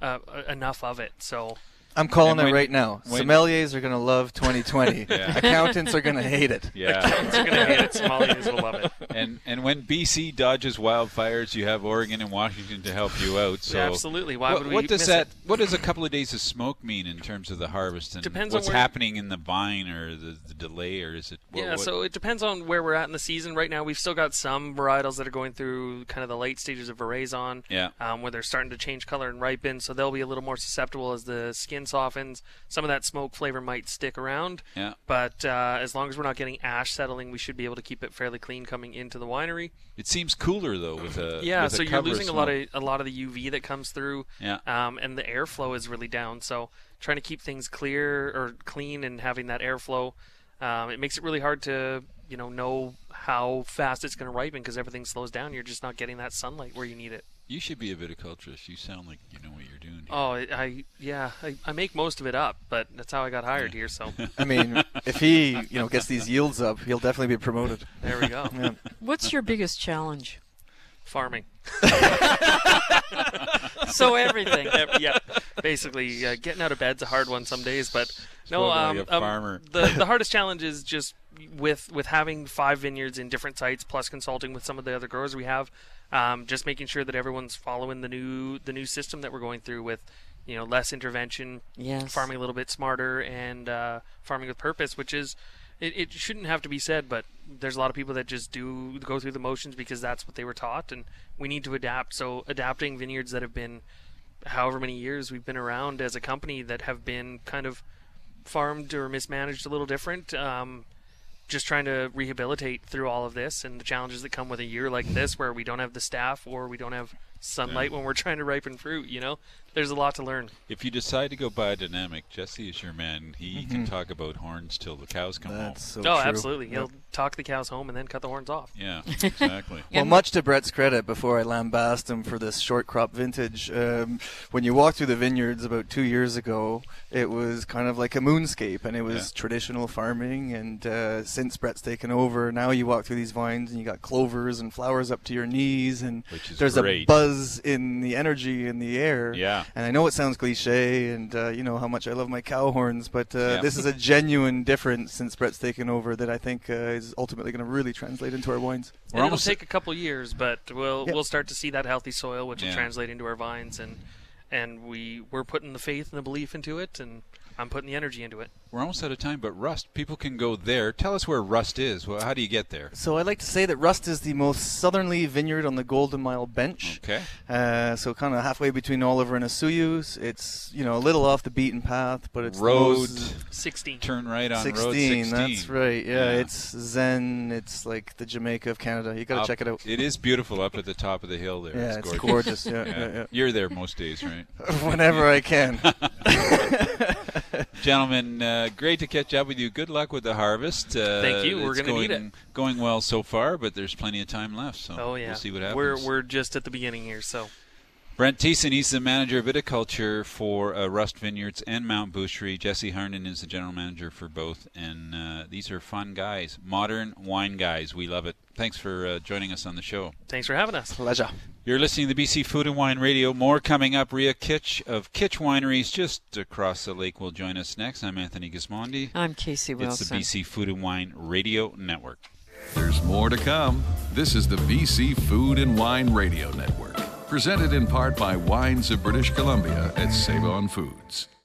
uh, uh, enough of it. So
I'm calling
And
it
when-
right now.
when-
Sommeliers are going to love 2020.
Yeah.
Accountants are going to hate it.
Yeah.
Accountants are gonna hate it, sommeliers will love it.
And and when BC dodges wildfires, you have Oregon and Washington to help you out. So
Yeah, absolutely. Why
what,
would we
what does
miss
that?
it?
What does a couple of days of smoke mean in terms of the harvest and
Depends
what's
where-
happening in the vine or the, the delay or is it? what-
yeah,
what-
so it depends on where we're at in the season. Right now, we've still got some varietals that are going through kind of the late stages of veraison,
Yeah.
um, where they're starting to change color and ripen, so they'll be a little more susceptible as the skin softens. Some of that smoke flavor might stick around,
Yeah.
but uh, as long as we're not getting ash settling, we should be able to keep it fairly clean coming into the winery.
It seems cooler though with a
yeah,
with a
so you're losing a lot of a lot of the UV that comes through.
Yeah.
Um, and the airflow is really down. So trying to keep things clear or clean and having that airflow, um, it makes it really hard to you know know how fast it's going to ripen because everything slows down. You're just not getting that sunlight where you need it.
You should be a viticulturist. You sound like you know what you're doing.
Oh, I, I yeah, I, I make most of it up, but that's how I got hired here. So
I mean, if he, you know, gets these yields up, he'll definitely be promoted.
There we go.
Yeah.
What's your biggest challenge?
farming.
So everything.
Yeah, basically, uh, getting out of bed's a hard one some days, but no. Um,
like a
um, the the hardest challenge is just with with having five vineyards in different sites, plus consulting with some of the other growers we have. Um, just making sure that everyone's following the new the new system that we're going through with, you know, less intervention,
Yes.
farming a little bit smarter, and uh, farming with purpose, which is. It, it shouldn't have to be said, but there's a lot of people that just do go through the motions because that's what they were taught, and we need to adapt. So adapting vineyards that have been however many years we've been around as a company that have been kind of farmed or mismanaged a little different. Um, just trying to rehabilitate through all of this and the challenges that come with a year like this where we don't have the staff or we don't have sunlight when we're trying to ripen fruit, you know? There's a lot to learn.
If you decide to go biodynamic, Jesse is your man. He can
Mhm.
talk about horns till the cows come
That's
home.
so
oh,
true.
absolutely. He'll talk the cows home and then cut the horns off.
Yeah, exactly.
Well, much to Brett's credit, before I lambast him for this short crop vintage, um, when you walk through the vineyards about two years ago, it was kind of like a moonscape, and it was traditional farming. And uh, since Brett's taken over, now you walk through these vines and you got clovers and flowers up to your knees, and
Which is
there's a
great.
Buzz in the energy in the air.
Yeah.
And I know it sounds cliche, and uh, you know how much I love my cow horns, but uh,
Yeah.
this is a genuine difference since Brett's taken over that I think uh, is ultimately going to really translate into our wines.
And it'll take a couple years, but we'll
Yep.
we'll start to see that healthy soil, which
Yeah.
will translate into our vines, and and we we're putting the faith and the belief into it, and I'm putting the energy into it.
We're almost out of time, but Rust, people can go there. Tell us where Rust is. Well, how do you get there?
So I'd like to say that Rust is the most southerly vineyard on the Golden Mile Bench.
Okay.
Uh, so kind of halfway between Oliver and Osoyoos. It's you know a little off the beaten path, but it's
Road
most-
16.
Turn right on
16,
Road 16.
That's right. Yeah,
Yeah.
it's Zen. It's like the Jamaica of Canada. You got to
Up-
check it out.
It is beautiful up at the top of the hill there.
Yeah,
it's
it's
gorgeous.
gorgeous. Yeah, yeah, yeah.
You're there most days, right?
Whenever I can.
Gentlemen, uh, great to catch up with you. Good luck with the harvest. Uh,
Thank you. We're gonna need it.
Going well so far, but there's plenty of time left. So
Oh yeah,
we'll see what happens.
We're we're just at the beginning here, so
Brett Thiessen, he's the manager of viticulture for uh, Rust Vineyards and Mount Boucherie. Jesse Harnden is the general manager for both, and uh, these are fun guys, modern wine guys. We love it. Thanks for uh, joining us on the show.
thanks for having us.
Pleasure.
You're listening to BC Food and Wine Radio. More coming up. Ria Kitsch of Kitsch Wineries, just across the lake, will join us next. I'm Anthony Gismondi.
I'm Casey Wilson.
It's the BC Food and Wine Radio Network.
There's more to come. This is the BC Food and Wine Radio Network, presented in part by Wines of British Columbia at Save On Foods.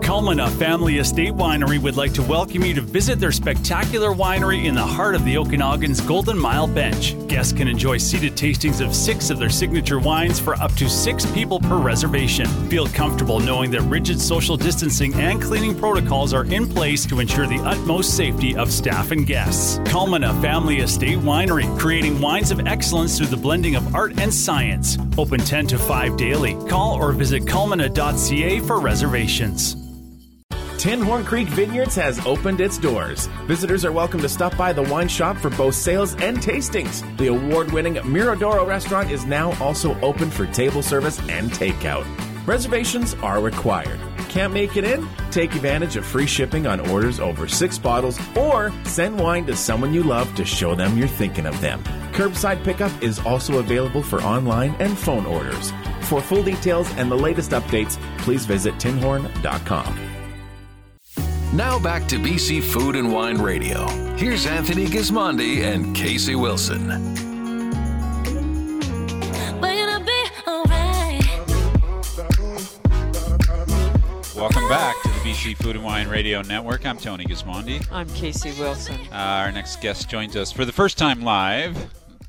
Culmina Family Estate Winery would like to welcome you to visit their spectacular winery in the heart of the Okanagan's Golden Mile Bench. Guests can enjoy seated tastings of six of their signature wines for up to six people per reservation. Feel comfortable knowing that rigid social distancing and cleaning protocols are in place to ensure the utmost safety of staff and guests. Culmina Family Estate Winery, creating wines of excellence through the blending of art and science. Open 10 to 5 daily. Call or visit culmina.ca for reservations.
Tinhorn Creek Vineyards has opened its doors. Visitors are welcome to stop by the wine shop for both sales and tastings. The award winning Miradoro restaurant is now also open for table service and takeout. Reservations are required. Can't make it in? Take advantage of free shipping on orders over six bottles or send wine to someone you love to show them you're thinking of them. Curbside pickup is also available for online and phone orders. For full details and the latest updates, please visit tinhorn.com.
Now back to BC Food and Wine Radio. Here's Anthony Gismondi and Casey Wilson.
Welcome back to the BC Food and Wine Radio Network. I'm Tony Gismondi.
I'm Casey Wilson.
Uh, our next guest joins us for the first time live.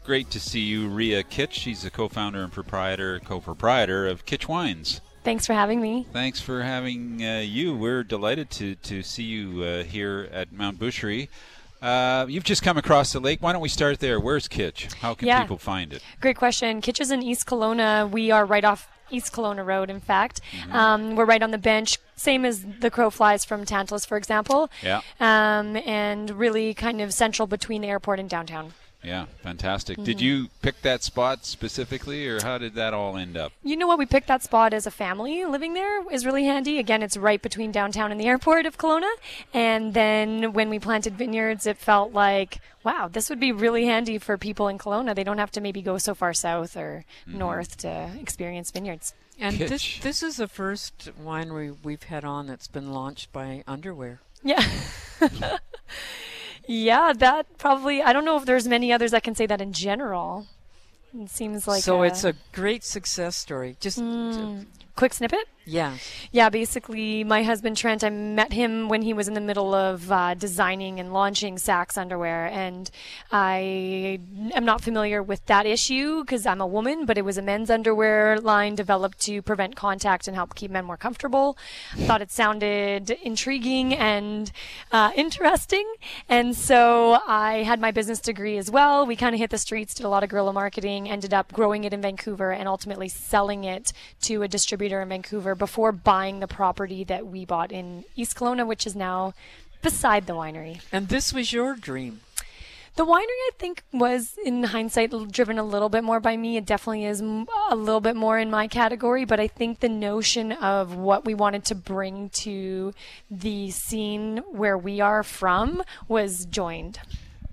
Great to see you, Ria Kitsch. She's the co-founder and proprietor, co-proprietor of Kitsch Wines.
Thanks for having me.
Thanks for having uh, you. We're delighted to, to see you uh, here at Mount Boucherie. Uh, you've just come across the lake. Why don't we start there? Where's Kitsch? How can
Yeah.
people find it?
Great question. Kitsch is in East Kelowna. We are right off East Kelowna Road, in fact.
Mm-hmm.
Um, we're right on the bench, same as the crow flies from Tantalus, for example.
Yeah.
Um, and really kind of central between the airport and downtown.
Yeah, fantastic. Did
Mhm.
you pick that spot specifically, or how did that all end up?
You know what? We picked that spot as a family living there is really handy. Again, it's right between downtown and the airport of Kelowna. And then when we planted vineyards, it felt like, wow, this would be really handy for people in Kelowna. They don't have to maybe go so far south or
Mm-hmm.
north to experience vineyards.
And this this is the first winery we've had on that's been launched by underwear.
Yeah. yeah, that probably, I don't know if there's many others that can say that in general. It seems like
so
a-
it's a great success story. Just
Mm. Quick snippet.
Yeah.
Yeah, basically, my husband Trent, I met him when he was in the middle of uh, designing and launching Saxx underwear. And I am not familiar with that issue because I'm a woman, but it was a men's underwear line developed to prevent contact and help keep men more comfortable. I thought it sounded intriguing and uh, interesting. And so I had my business degree as well. We kind of hit the streets, did a lot of guerrilla marketing, ended up growing it in Vancouver and ultimately selling it to a distributor in Vancouver before buying the property that we bought in East Kelowna, which is now beside the winery.
And this was your dream.
The winery, I think, was in hindsight driven a little bit more by me. It definitely is a little bit more in my category, but I think the notion of what we wanted to bring to the scene where we are from was joined.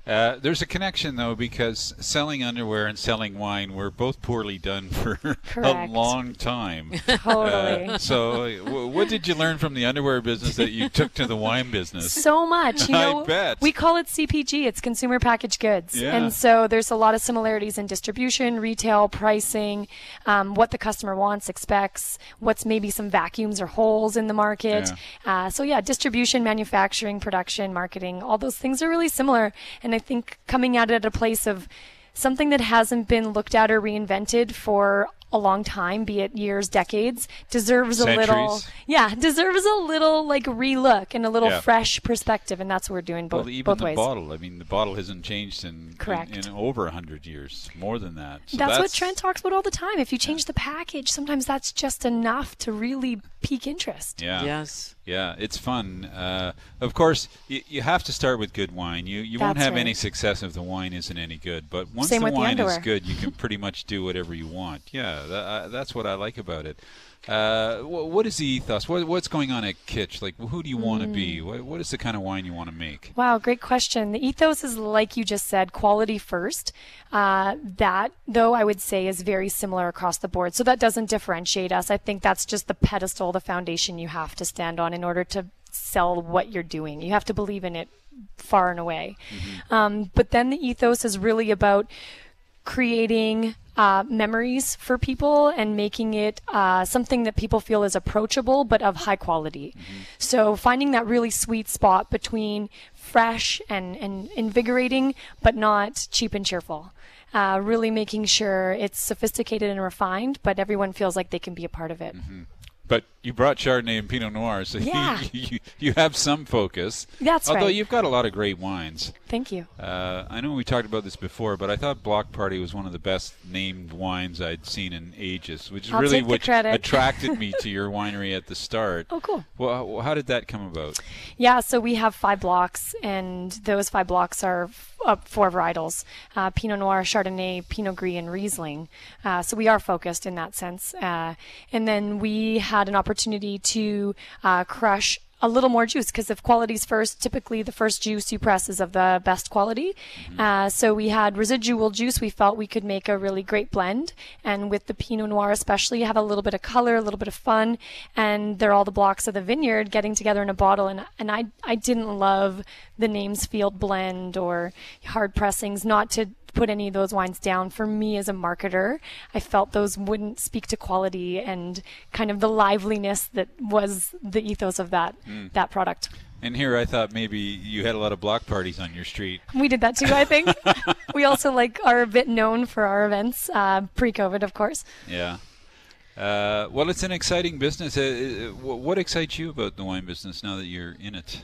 Uh, there's a connection though because selling underwear and selling wine were both poorly done for a long time.
Totally.
Uh, so, w- what did you learn from the underwear business that you took to the wine business?
So much. You
I bet.
We call it CPG. It's consumer packaged goods.
Yeah.
And so there's a lot of similarities in distribution, retail, pricing, um, what the customer wants, expects, what's maybe some vacuums or holes in the market. Uh, so yeah, distribution, manufacturing, production, marketing, all those things are really similar. And I think coming at it at a place of something that hasn't been looked at or reinvented for a long time, be it years, decades, deserves a little,
Centuries.
yeah, deserves a little like relook and a little
Yeah.
fresh perspective, and that's what we're doing both
well, even
both
the
ways.
bottle. I mean, the bottle hasn't changed in
Correct.
in, in over a hundred years, more than that. So
that's, what Trent talks about all the time. If you change the package, sometimes that's just enough to really pique interest.
Yeah.
Yes.
Yeah, it's fun. Uh, of course, y- you have to start with good wine. You you won't
That's
have any success if the wine isn't any good. But once
Same
the
with the
wine is good, you can pretty much do whatever you want. Yeah, tha- uh, that's what I like about it. Uh, what is the ethos? What, what's going on at Kitsch? Like, who do you want to
Mm.
be? What, what is the kind of wine you want to make?
Wow, great question. The ethos is like you just said, quality first. Uh, that, though, I would say is very similar across the board. So that doesn't differentiate us. I think that's just the pedestal, the foundation you have to stand on in order to sell what you're doing. You have to believe in it far and away. Um, but then the ethos is really about creating uh, memories for people and making it uh, something that people feel is approachable but of high quality. So finding that really sweet spot between fresh and, and invigorating but not cheap and cheerful. Uh, really making sure it's sophisticated and refined, but everyone feels like they can be a part of it.
But you brought Chardonnay and Pinot Noir, so
Yeah.
you, you, you have some focus.
That's
Although
right.
you've got a lot of great wines.
Thank you.
Uh, I know we talked about this before, but I thought Block Party was one of the best named wines I'd seen in ages, which is
I'll
really what attracted me to your winery at the start.
Oh, cool.
Well, how did that come about?
Yeah, so we have five blocks, and those five blocks are uh, four varietals uh, Pinot Noir, Chardonnay, Pinot Gris, and Riesling. Uh, so we are focused in that sense. Uh, and then we had an opportunity to uh, crush a little more juice because if quality's first, typically the first juice you press is of the best quality. Uh, so we had residual juice. We felt we could make a really great blend, and with the Pinot Noir especially, you have a little bit of color, a little bit of fun, and they're all the blocks of the vineyard getting together in a bottle. And and I I didn't love the names Field Blend or hard pressings, not to put any of those wines down. For me as a marketer, I felt those wouldn't speak to quality and kind of the liveliness that was the ethos of that
Mm.
that product.
And here I thought maybe you had a lot of block parties on your street.
We did that too, I think. we also like are a bit known for our events, uh, pre-COVID, of course.
Yeah. Uh, well, it's an exciting business. Uh, uh, what excites you about the wine business now that you're in it?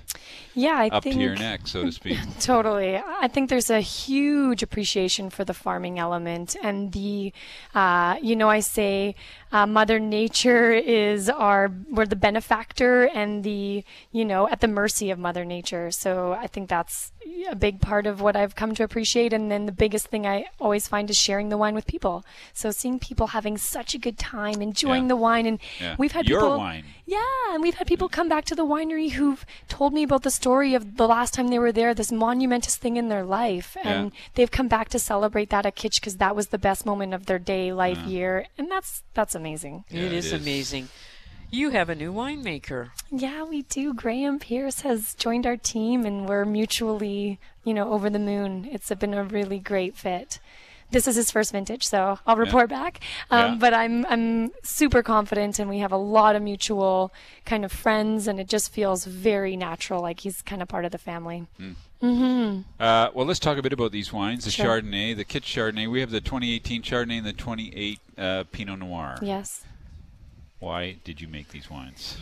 Yeah, I think
Up
think
to your neck, so to speak.
Totally. I think there's a huge appreciation for the farming element and the, uh, you know, I say uh, Mother Nature is our, we're the benefactor and the, you know, at the mercy of Mother Nature. So I think that's a big part of what I've come to appreciate. And then the biggest thing I always find is sharing the wine with people. So seeing people having such a good time, enjoying
Yeah.
the wine. And
Yeah.
we've had
Your
people.
wine.
Yeah, and we've had people mm. come back to the winery who've told me about the story of the last time they were there, this monumentous thing in their life, and
Yeah.
they've come back to celebrate that at Kitsch because that was the best moment of their day, life,
Yeah.
year, and that's that's amazing.
it is, amazing. You have a new winemaker.
Yeah, we do. Graham Pierce has joined our team, and we're mutually, you know, over the moon. It's been a really great fit. This is his first vintage, so I'll
Yeah.
report back. Um,
Yeah.
But I'm I'm super confident, and we have a lot of mutual kind of friends, and it just feels very natural, like he's kind of part of the family. Mm-hmm.
Uh, well, let's talk a bit about these wines. The
Sure.
Chardonnay, the Kitsch Chardonnay. We have the 2018 Chardonnay and the 28 uh, Pinot Noir.
Yes.
Why did you make these wines?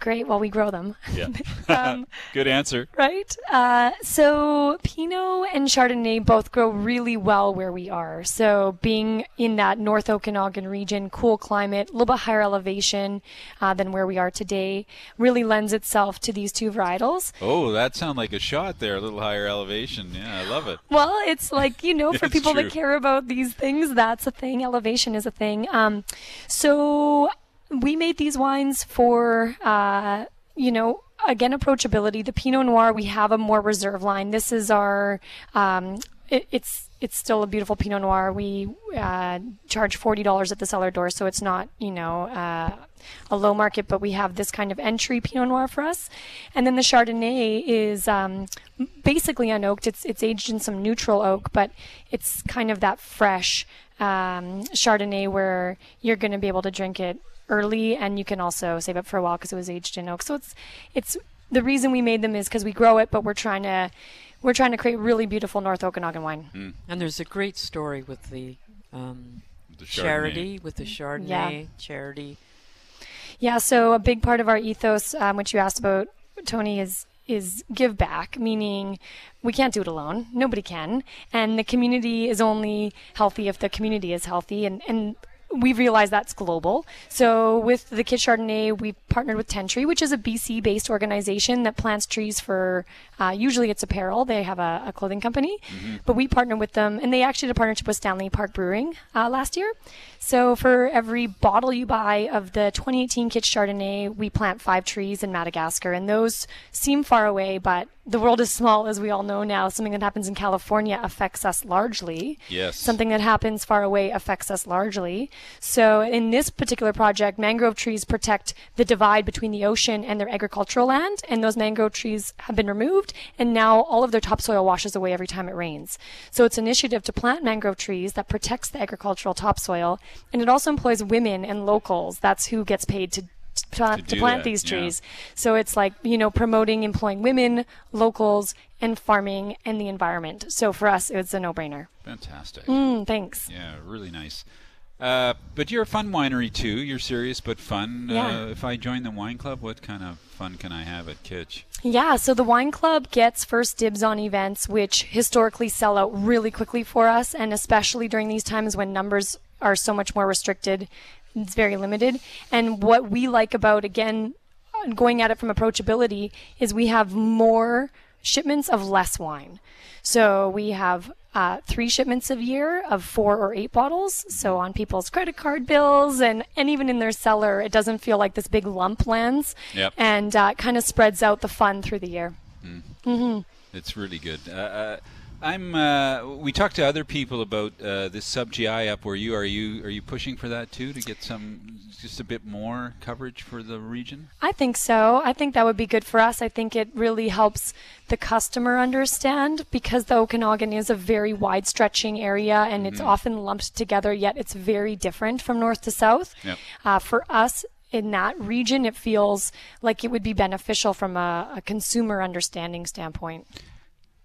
Great. while we grow them.
Yeah.
Um,
Good answer.
Right. Uh, so Pinot and Chardonnay both grow really well where we are. So being in that North Okanagan region, cool climate, a little bit higher elevation uh, than where we are today, really lends itself to these two varietals.
Oh, that sounded like a shot there. A little higher elevation. Yeah, I love it.
Well, it's like, you know, for people
true.
that care about these things, that's a thing. Elevation is a thing. Um, so we made these wines for, uh, you know, again, approachability. The Pinot Noir, we have a more reserve line. This is our, um, it, it's, it's still a beautiful Pinot Noir. We uh, charge forty dollars at the cellar door, so it's not you know uh, a low market, but we have this kind of entry Pinot Noir for us. And then the Chardonnay is um, basically unoaked. It's it's aged in some neutral oak, but it's kind of that fresh um, Chardonnay where you're going to be able to drink it early, and you can also save it for a while because it was aged in oak. So it's it's the reason we made them is because we grow it, but we're trying to we're trying to create really beautiful North Okanagan wine.
And there's a great story with the, um,
The
charity, with the Chardonnay
Yeah.
charity.
Yeah, so a big part of our ethos, um, which you asked about, Tony, is is give back, meaning we can't do it alone. Nobody can, and the community is only healthy if the community is healthy. And and we realize that's global. So with the Kitsch Chardonnay, we partnered with Tentree, which is a BC-based organization that plants trees for. Uh, usually, it's apparel. They have a, a clothing company, but we partnered with them, and they actually did a partnership with Stanley Park Brewing uh, last year. So for every bottle you buy of the 2018 Kitsch Chardonnay, we plant five trees in Madagascar, and those seem far away, but the world is small, as we all know now. Something that happens in California affects us largely.
Yes.
Something that happens far away affects us largely. So in this particular project, mangrove trees protect the divide between the ocean and their agricultural land, and those mangrove trees have been removed, and now all of their topsoil washes away every time it rains. So it's an initiative to plant mangrove trees that protects the agricultural topsoil, and it also employs women and locals. That's who gets paid to to, to, plant
that,
these
yeah.
trees. So it's like, you know, promoting employing women, locals, and farming and the environment. So for us, it's a no brainer.
Fantastic.
Mm, thanks.
Yeah, really nice. Uh, but you're a fun winery too. You're serious but fun.
Yeah.
Uh, if I join the wine club, what kind of fun can I have at Kitsch?
Yeah, so the wine club gets first dibs on events which historically sell out really quickly for us, and especially during these times when numbers are so much more restricted, it's very limited. And what we like about, again, going at it from approachability, is we have more shipments of less wine. So we have uh, three shipments a year of four or eight bottles. So on people's credit card bills and, and even in their cellar, it doesn't feel like this big lump lands.
Yep.
And uh, kind of spreads out the fun through the year. hmm
It's really good. Uh, uh, I'm. Uh, we talked to other people about uh, this sub GI up where you are. You are you pushing for that too to get some just a bit more coverage for the region?
I think so. I think that would be good for us. I think it really helps the customer understand because the Okanagan is a very wide stretching area and it's
Mhm.
often lumped together, yet it's very different from north to south.
Yep.
Uh, for us, in that region, it feels like it would be beneficial from a, a consumer understanding standpoint.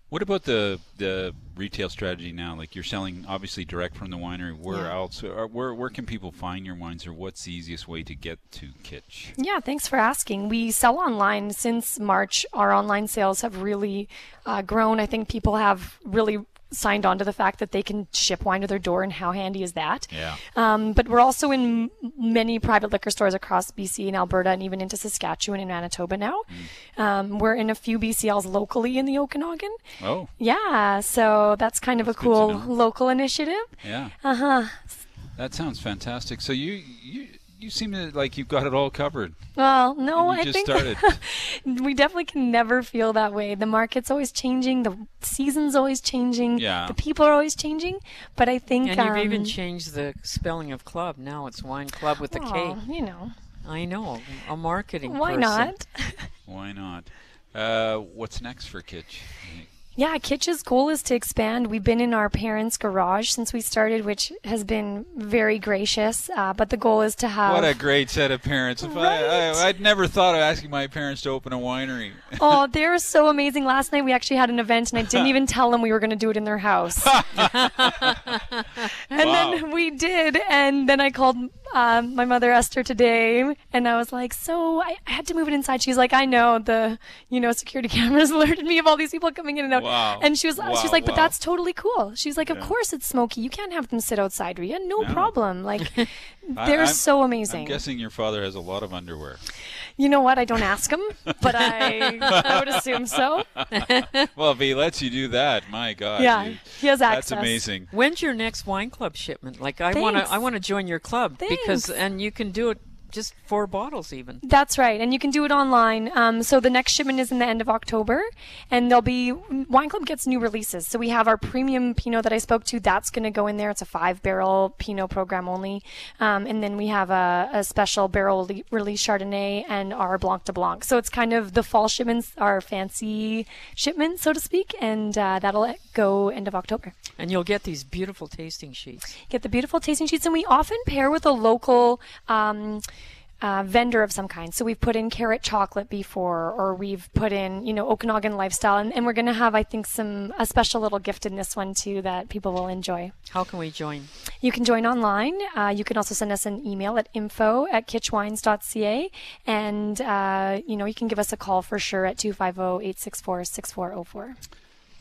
What about the the retail strategy now? Like you're selling obviously direct from the winery. Where
Yeah.
else? Or where where can people find your wines, or what's the easiest way to get to Kitsch?
Yeah, thanks for asking. We sell online since March. Our online sales have really uh, grown. I think people have really signed on to the fact that they can ship wine to their door, and how handy is that?
Yeah.
Um, but we're also in many private liquor stores across BC and Alberta, and even into Saskatchewan and Manitoba now. Um, we're in a few BCLs locally in the Okanagan.
Oh.
Yeah, so that's kind of a cool local initiative.
Yeah.
Uh huh.
That sounds fantastic. So you you you seem to like you've got it all covered.
Well, no,
you
I
just
think
started.
we definitely can never feel that way. The market's always changing, the season's always changing,
Yeah.
the people are always changing. But I think
And you've
um,
even changed the spelling of club. Now it's wine club with a K.
Aw, you know.
I know. A marketing
Why
person.
not?
Why not? Uh, what's next for Kitsch?
Yeah, Kitsch's goal is to expand. We've been in our parents' garage since we started, which has been very gracious. Uh, but the goal is to have.
What a great set of parents! If I, I, I'd never thought of asking my parents to open a winery.
oh, they're so amazing. Last night we actually had an event, and I didn't even tell them we were going to do it in their house. and then we did, and then I called um, my mother asked her today, and I was like, "So I, I had to move it inside." She's like, "I know the you know security cameras alerted me of all these people coming in and out."
Wow.
And she was
Wow,
she's like, "But that's totally cool." She's like, "Of
Yeah.
course it's smoky. You can't have them sit outside, Ria. No,
No.
problem. Like they're
I'm-
so
I'm
amazing."
guessing your father has a lot of underwear.
You know what? I don't ask him, but I I would assume so.
well, if he lets you do that, my God.
Yeah,
you-
he has access.
That's amazing.
When's your next wine club shipment? Like I want to I want to join your club because, and you can do it just four bottles even.
That's right, and you can do it online. Um, so the next shipment is in the end of October, and there'll be Wine Club gets new releases. So we have our premium Pinot that I spoke to. That's going to go in there. It's a five barrel Pinot program only, um, and then we have a, a special barrel le- release Chardonnay and our Blanc de Blanc. So it's kind of the fall shipments, our fancy shipments, so to speak, and uh, that'll go end of October.
And you'll get these beautiful tasting sheets.
Get the beautiful tasting sheets, and we often pair with a local. Um, uh, vendor of some kind. So we've put in carrot chocolate before, or we've put in, you know, Okanagan lifestyle, and, and we're going to have, I think, some a special little gift in this one too that people will enjoy.
How can we join?
You can join online. Uh, you can also send us an email at info at kitschwines.ca, and uh, you know, you can give us a call for sure at 250-864-6404.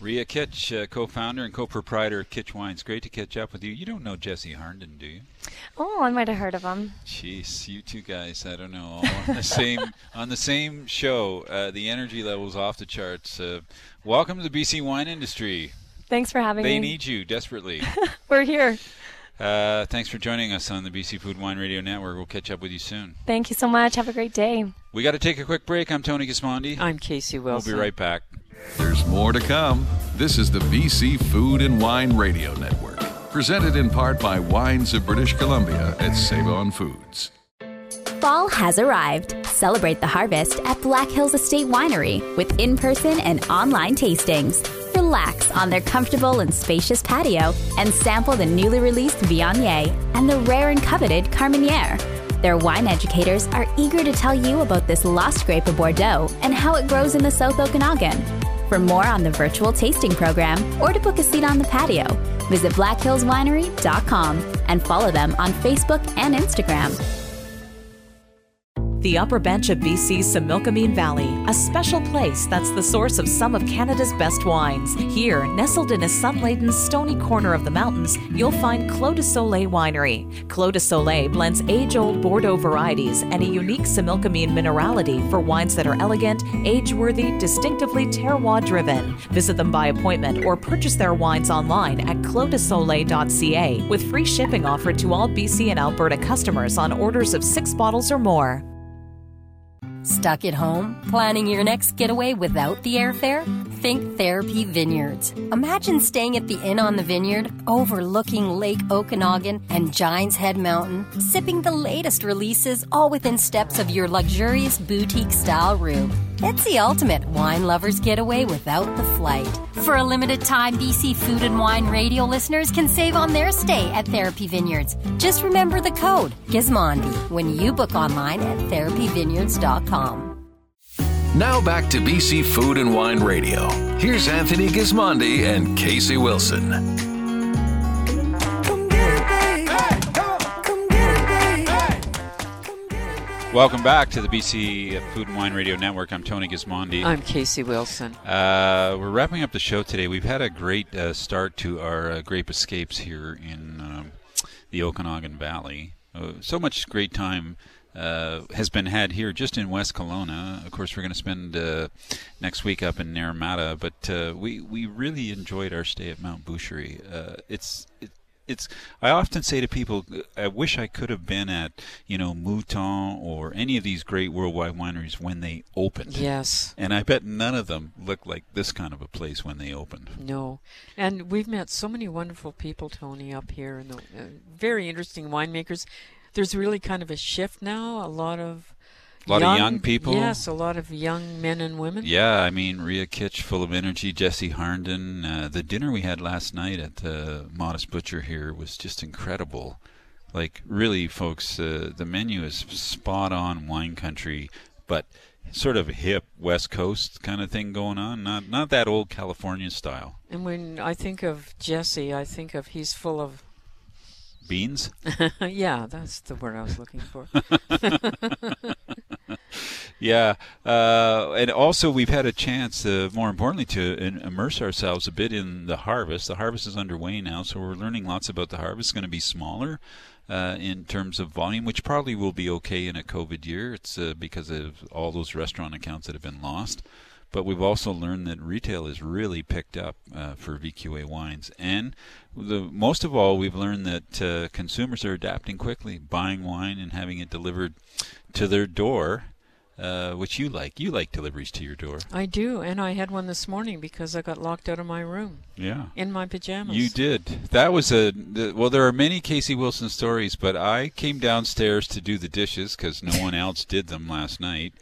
Ria Kitsch, uh, co-founder and co-proprietor of Kitsch Wines. Great to catch up with you. You don't know Jesse Harnden, do you?
Oh, I might have heard of him.
Jeez, you two guys, I don't know, all on the same on the same show. Uh, the energy levels off the charts. Uh, welcome to the BC wine industry.
Thanks for having
They
me.
They need you desperately.
We're here.
Uh, thanks for joining us on the BC Food Wine Radio Network. We'll catch up with you soon.
Thank you so much. Have a great day.
We got to take a quick break. I'm Tony Gismondi.
I'm Casey Wilson.
We'll be right back.
There's more to come. This is the BC Food and Wine Radio Network, presented in part by Wines of British Columbia at Save On Foods.
Fall has arrived. Celebrate the harvest at Black Hills Estate Winery with in person and online tastings. Relax on their comfortable and spacious patio and sample the newly released Viognier and the rare and coveted Carmenere. Their wine educators are eager to tell you about this lost grape of Bordeaux and how it grows in the South Okanagan. For more on the virtual tasting program or to book a seat on the patio, visit blackhillswinery.com and follow them on Facebook and Instagram.
The upper bench of BC's Similkameen Valley, a special place that's the source of some of Canada's best wines. Here, nestled in a sun-laden stony corner of the mountains, you'll find Clos de Soleil Winery. Clos de Soleil blends age-old Bordeaux varieties and a unique Similkameen minerality for wines that are elegant, age-worthy, distinctively terroir-driven. Visit them by appointment or purchase their wines online at closdesoleil.ca with free shipping offered to all BC and Alberta customers on orders of six bottles or more.
Stuck at home, planning your next getaway without the airfare? Think Therapy Vineyards. Imagine staying at the Inn on the Vineyard, overlooking Lake Okanagan and Giant's Head Mountain, sipping the latest releases, all within steps of your luxurious boutique style room. It's the ultimate wine lover's getaway without the flight. For a limited time, BC Food and Wine radio listeners can save on their stay at Therapy Vineyards. Just remember the code GISMONDI when you book online at therapyvineyards.com.
Now back to BC Food and Wine Radio. Here's Anthony Gismondi and Casey Wilson.
Welcome back to the BC Food and Wine Radio Network. I'm Tony Gismondi.
I'm Casey Wilson.
Uh, we're wrapping up the show today. We've had a great uh, start to our uh, grape escapes here in um, the Okanagan Valley. Uh, so much great time uh, has been had here just in West Kelowna. Of course, we're going to spend uh, next week up in Naramata, but uh, we we really enjoyed our stay at Mount Boucherie. Uh, it's it, it's I often say to people, I wish I could have been at you know Mouton or any of these great worldwide wineries when they opened.
Yes.
And I bet none of them looked like this kind of a place when they opened.
No, and we've met so many wonderful people, Tony, up here, and the, uh, very interesting winemakers. There's really kind of a shift now. A lot of
A lot of young people.
Yes, a lot of young men and women.
Yeah, I mean Ria Kitsch, full of energy. Jesse Harnden. Uh, the dinner we had last night at the Modest Butcher here was just incredible. Like really, folks, uh, the menu is spot on wine country, but sort of hip West Coast kind of thing going on. Not not that old California style.
And when I think of Jesse, I think of he's full of
Beans.
yeah, that's the word I was looking for.
yeah, uh, and also we've had a chance, uh, more importantly, to in- immerse ourselves a bit in the harvest. The harvest is underway now, so we're learning lots about the harvest. It's going to be smaller uh, in terms of volume, which probably will be okay in a COVID year. It's uh, because of all those restaurant accounts that have been lost. But we've also learned that retail is really picked up uh, for VQA wines, and the most of all, we've learned that uh, consumers are adapting quickly, buying wine and having it delivered to their door, uh, which you like. You like deliveries to your door.
I do, and I had one this morning because I got locked out of my room.
Yeah.
In my pajamas.
You did. That was a the, well. There are many Casey Wilson stories, but I came downstairs to do the dishes because no one else did them last night.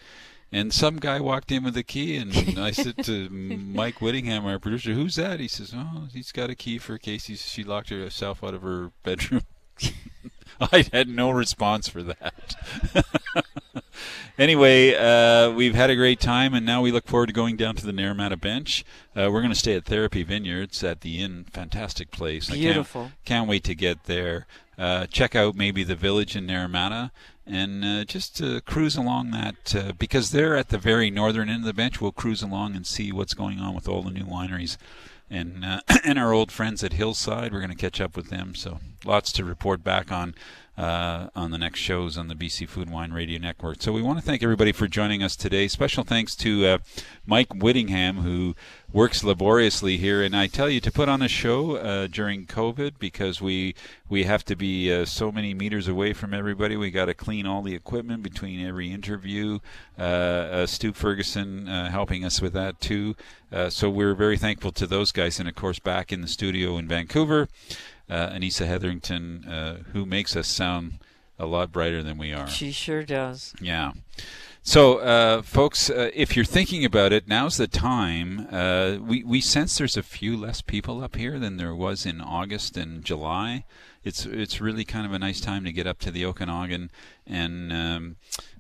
And some guy walked in with a key, and I said to Mike Whittingham, our producer, "Who's that?" He says, "Oh, he's got a key for Casey. She locked herself out of her bedroom." I had no response for that. anyway, uh, we've had a great time, and now we look forward to going down to the Naramata Bench. Uh, we're going to stay at Therapy Vineyards at the inn. Fantastic place. I can't-
Beautiful.
Can't, wait to get there. Uh, check out maybe the village in Naramata and uh, just uh, cruise along that uh, because they're at the very northern end of the bench. We'll cruise along and see what's going on with all the new wineries. And uh, and our old friends at Hillside, we're going to catch up with them. So lots to report back on uh, on the next shows on the BC Food and Wine Radio Network. So we want to thank everybody for joining us today. Special thanks to uh, Mike Whittingham, who works laboriously here. And I tell you, to put on a show uh, during COVID, because we we have to be uh, so many meters away from everybody, we got to clean all the equipment between every interview. Uh, uh, Stu Ferguson helping us with that too. So we're very thankful to those guys, and of course back in the studio in Vancouver uh, Anissa Hetherington, uh, who makes us sound a lot brighter than we are.
She sure does.
Yeah. So, uh, folks, uh, if you're thinking about it, now's the time. Uh, we we sense there's a few less people up here than there was in August and July. It's it's really kind of a nice time to get up to the Okanagan and um,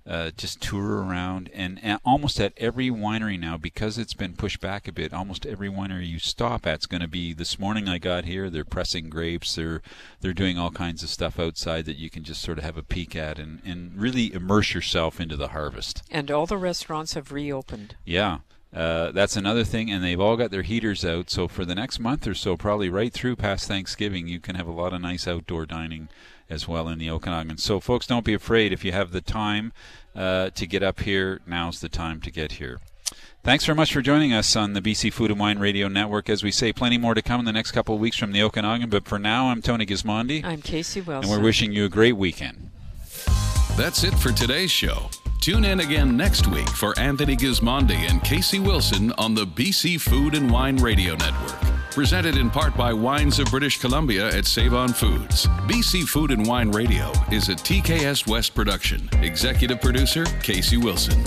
uh, just tour around. And, and almost at every winery now, because it's been pushed back a bit, almost every winery you stop at's going to be. This morning I got here, they're pressing grapes. They're they're doing all kinds of stuff outside that you can just sort of have a peek at and, and really immerse yourself into the harvest.
And all the restaurants have reopened.
Yeah. Uh, that's another thing, and they've all got their heaters out. So for the next month or so, probably right through past Thanksgiving, you can have a lot of nice outdoor dining as well in the Okanagan. So folks, don't be afraid if you have the time uh, to get up here. Now's the time to get here. Thanks very much for joining us on the BC Food and Wine Radio Network. As we say, plenty more to come in the next couple of weeks from the Okanagan. But for now, I'm Tony Gismondi.
I'm Casey Wilson.
And we're wishing you a great weekend.
That's it for today's show. Tune in again next week for Anthony Gismondi and Casey Wilson on the BC Food and Wine Radio Network. Presented in part by Wines of British Columbia at Save On Foods. BC Food and Wine Radio is a TKS West production. Executive producer Casey Wilson.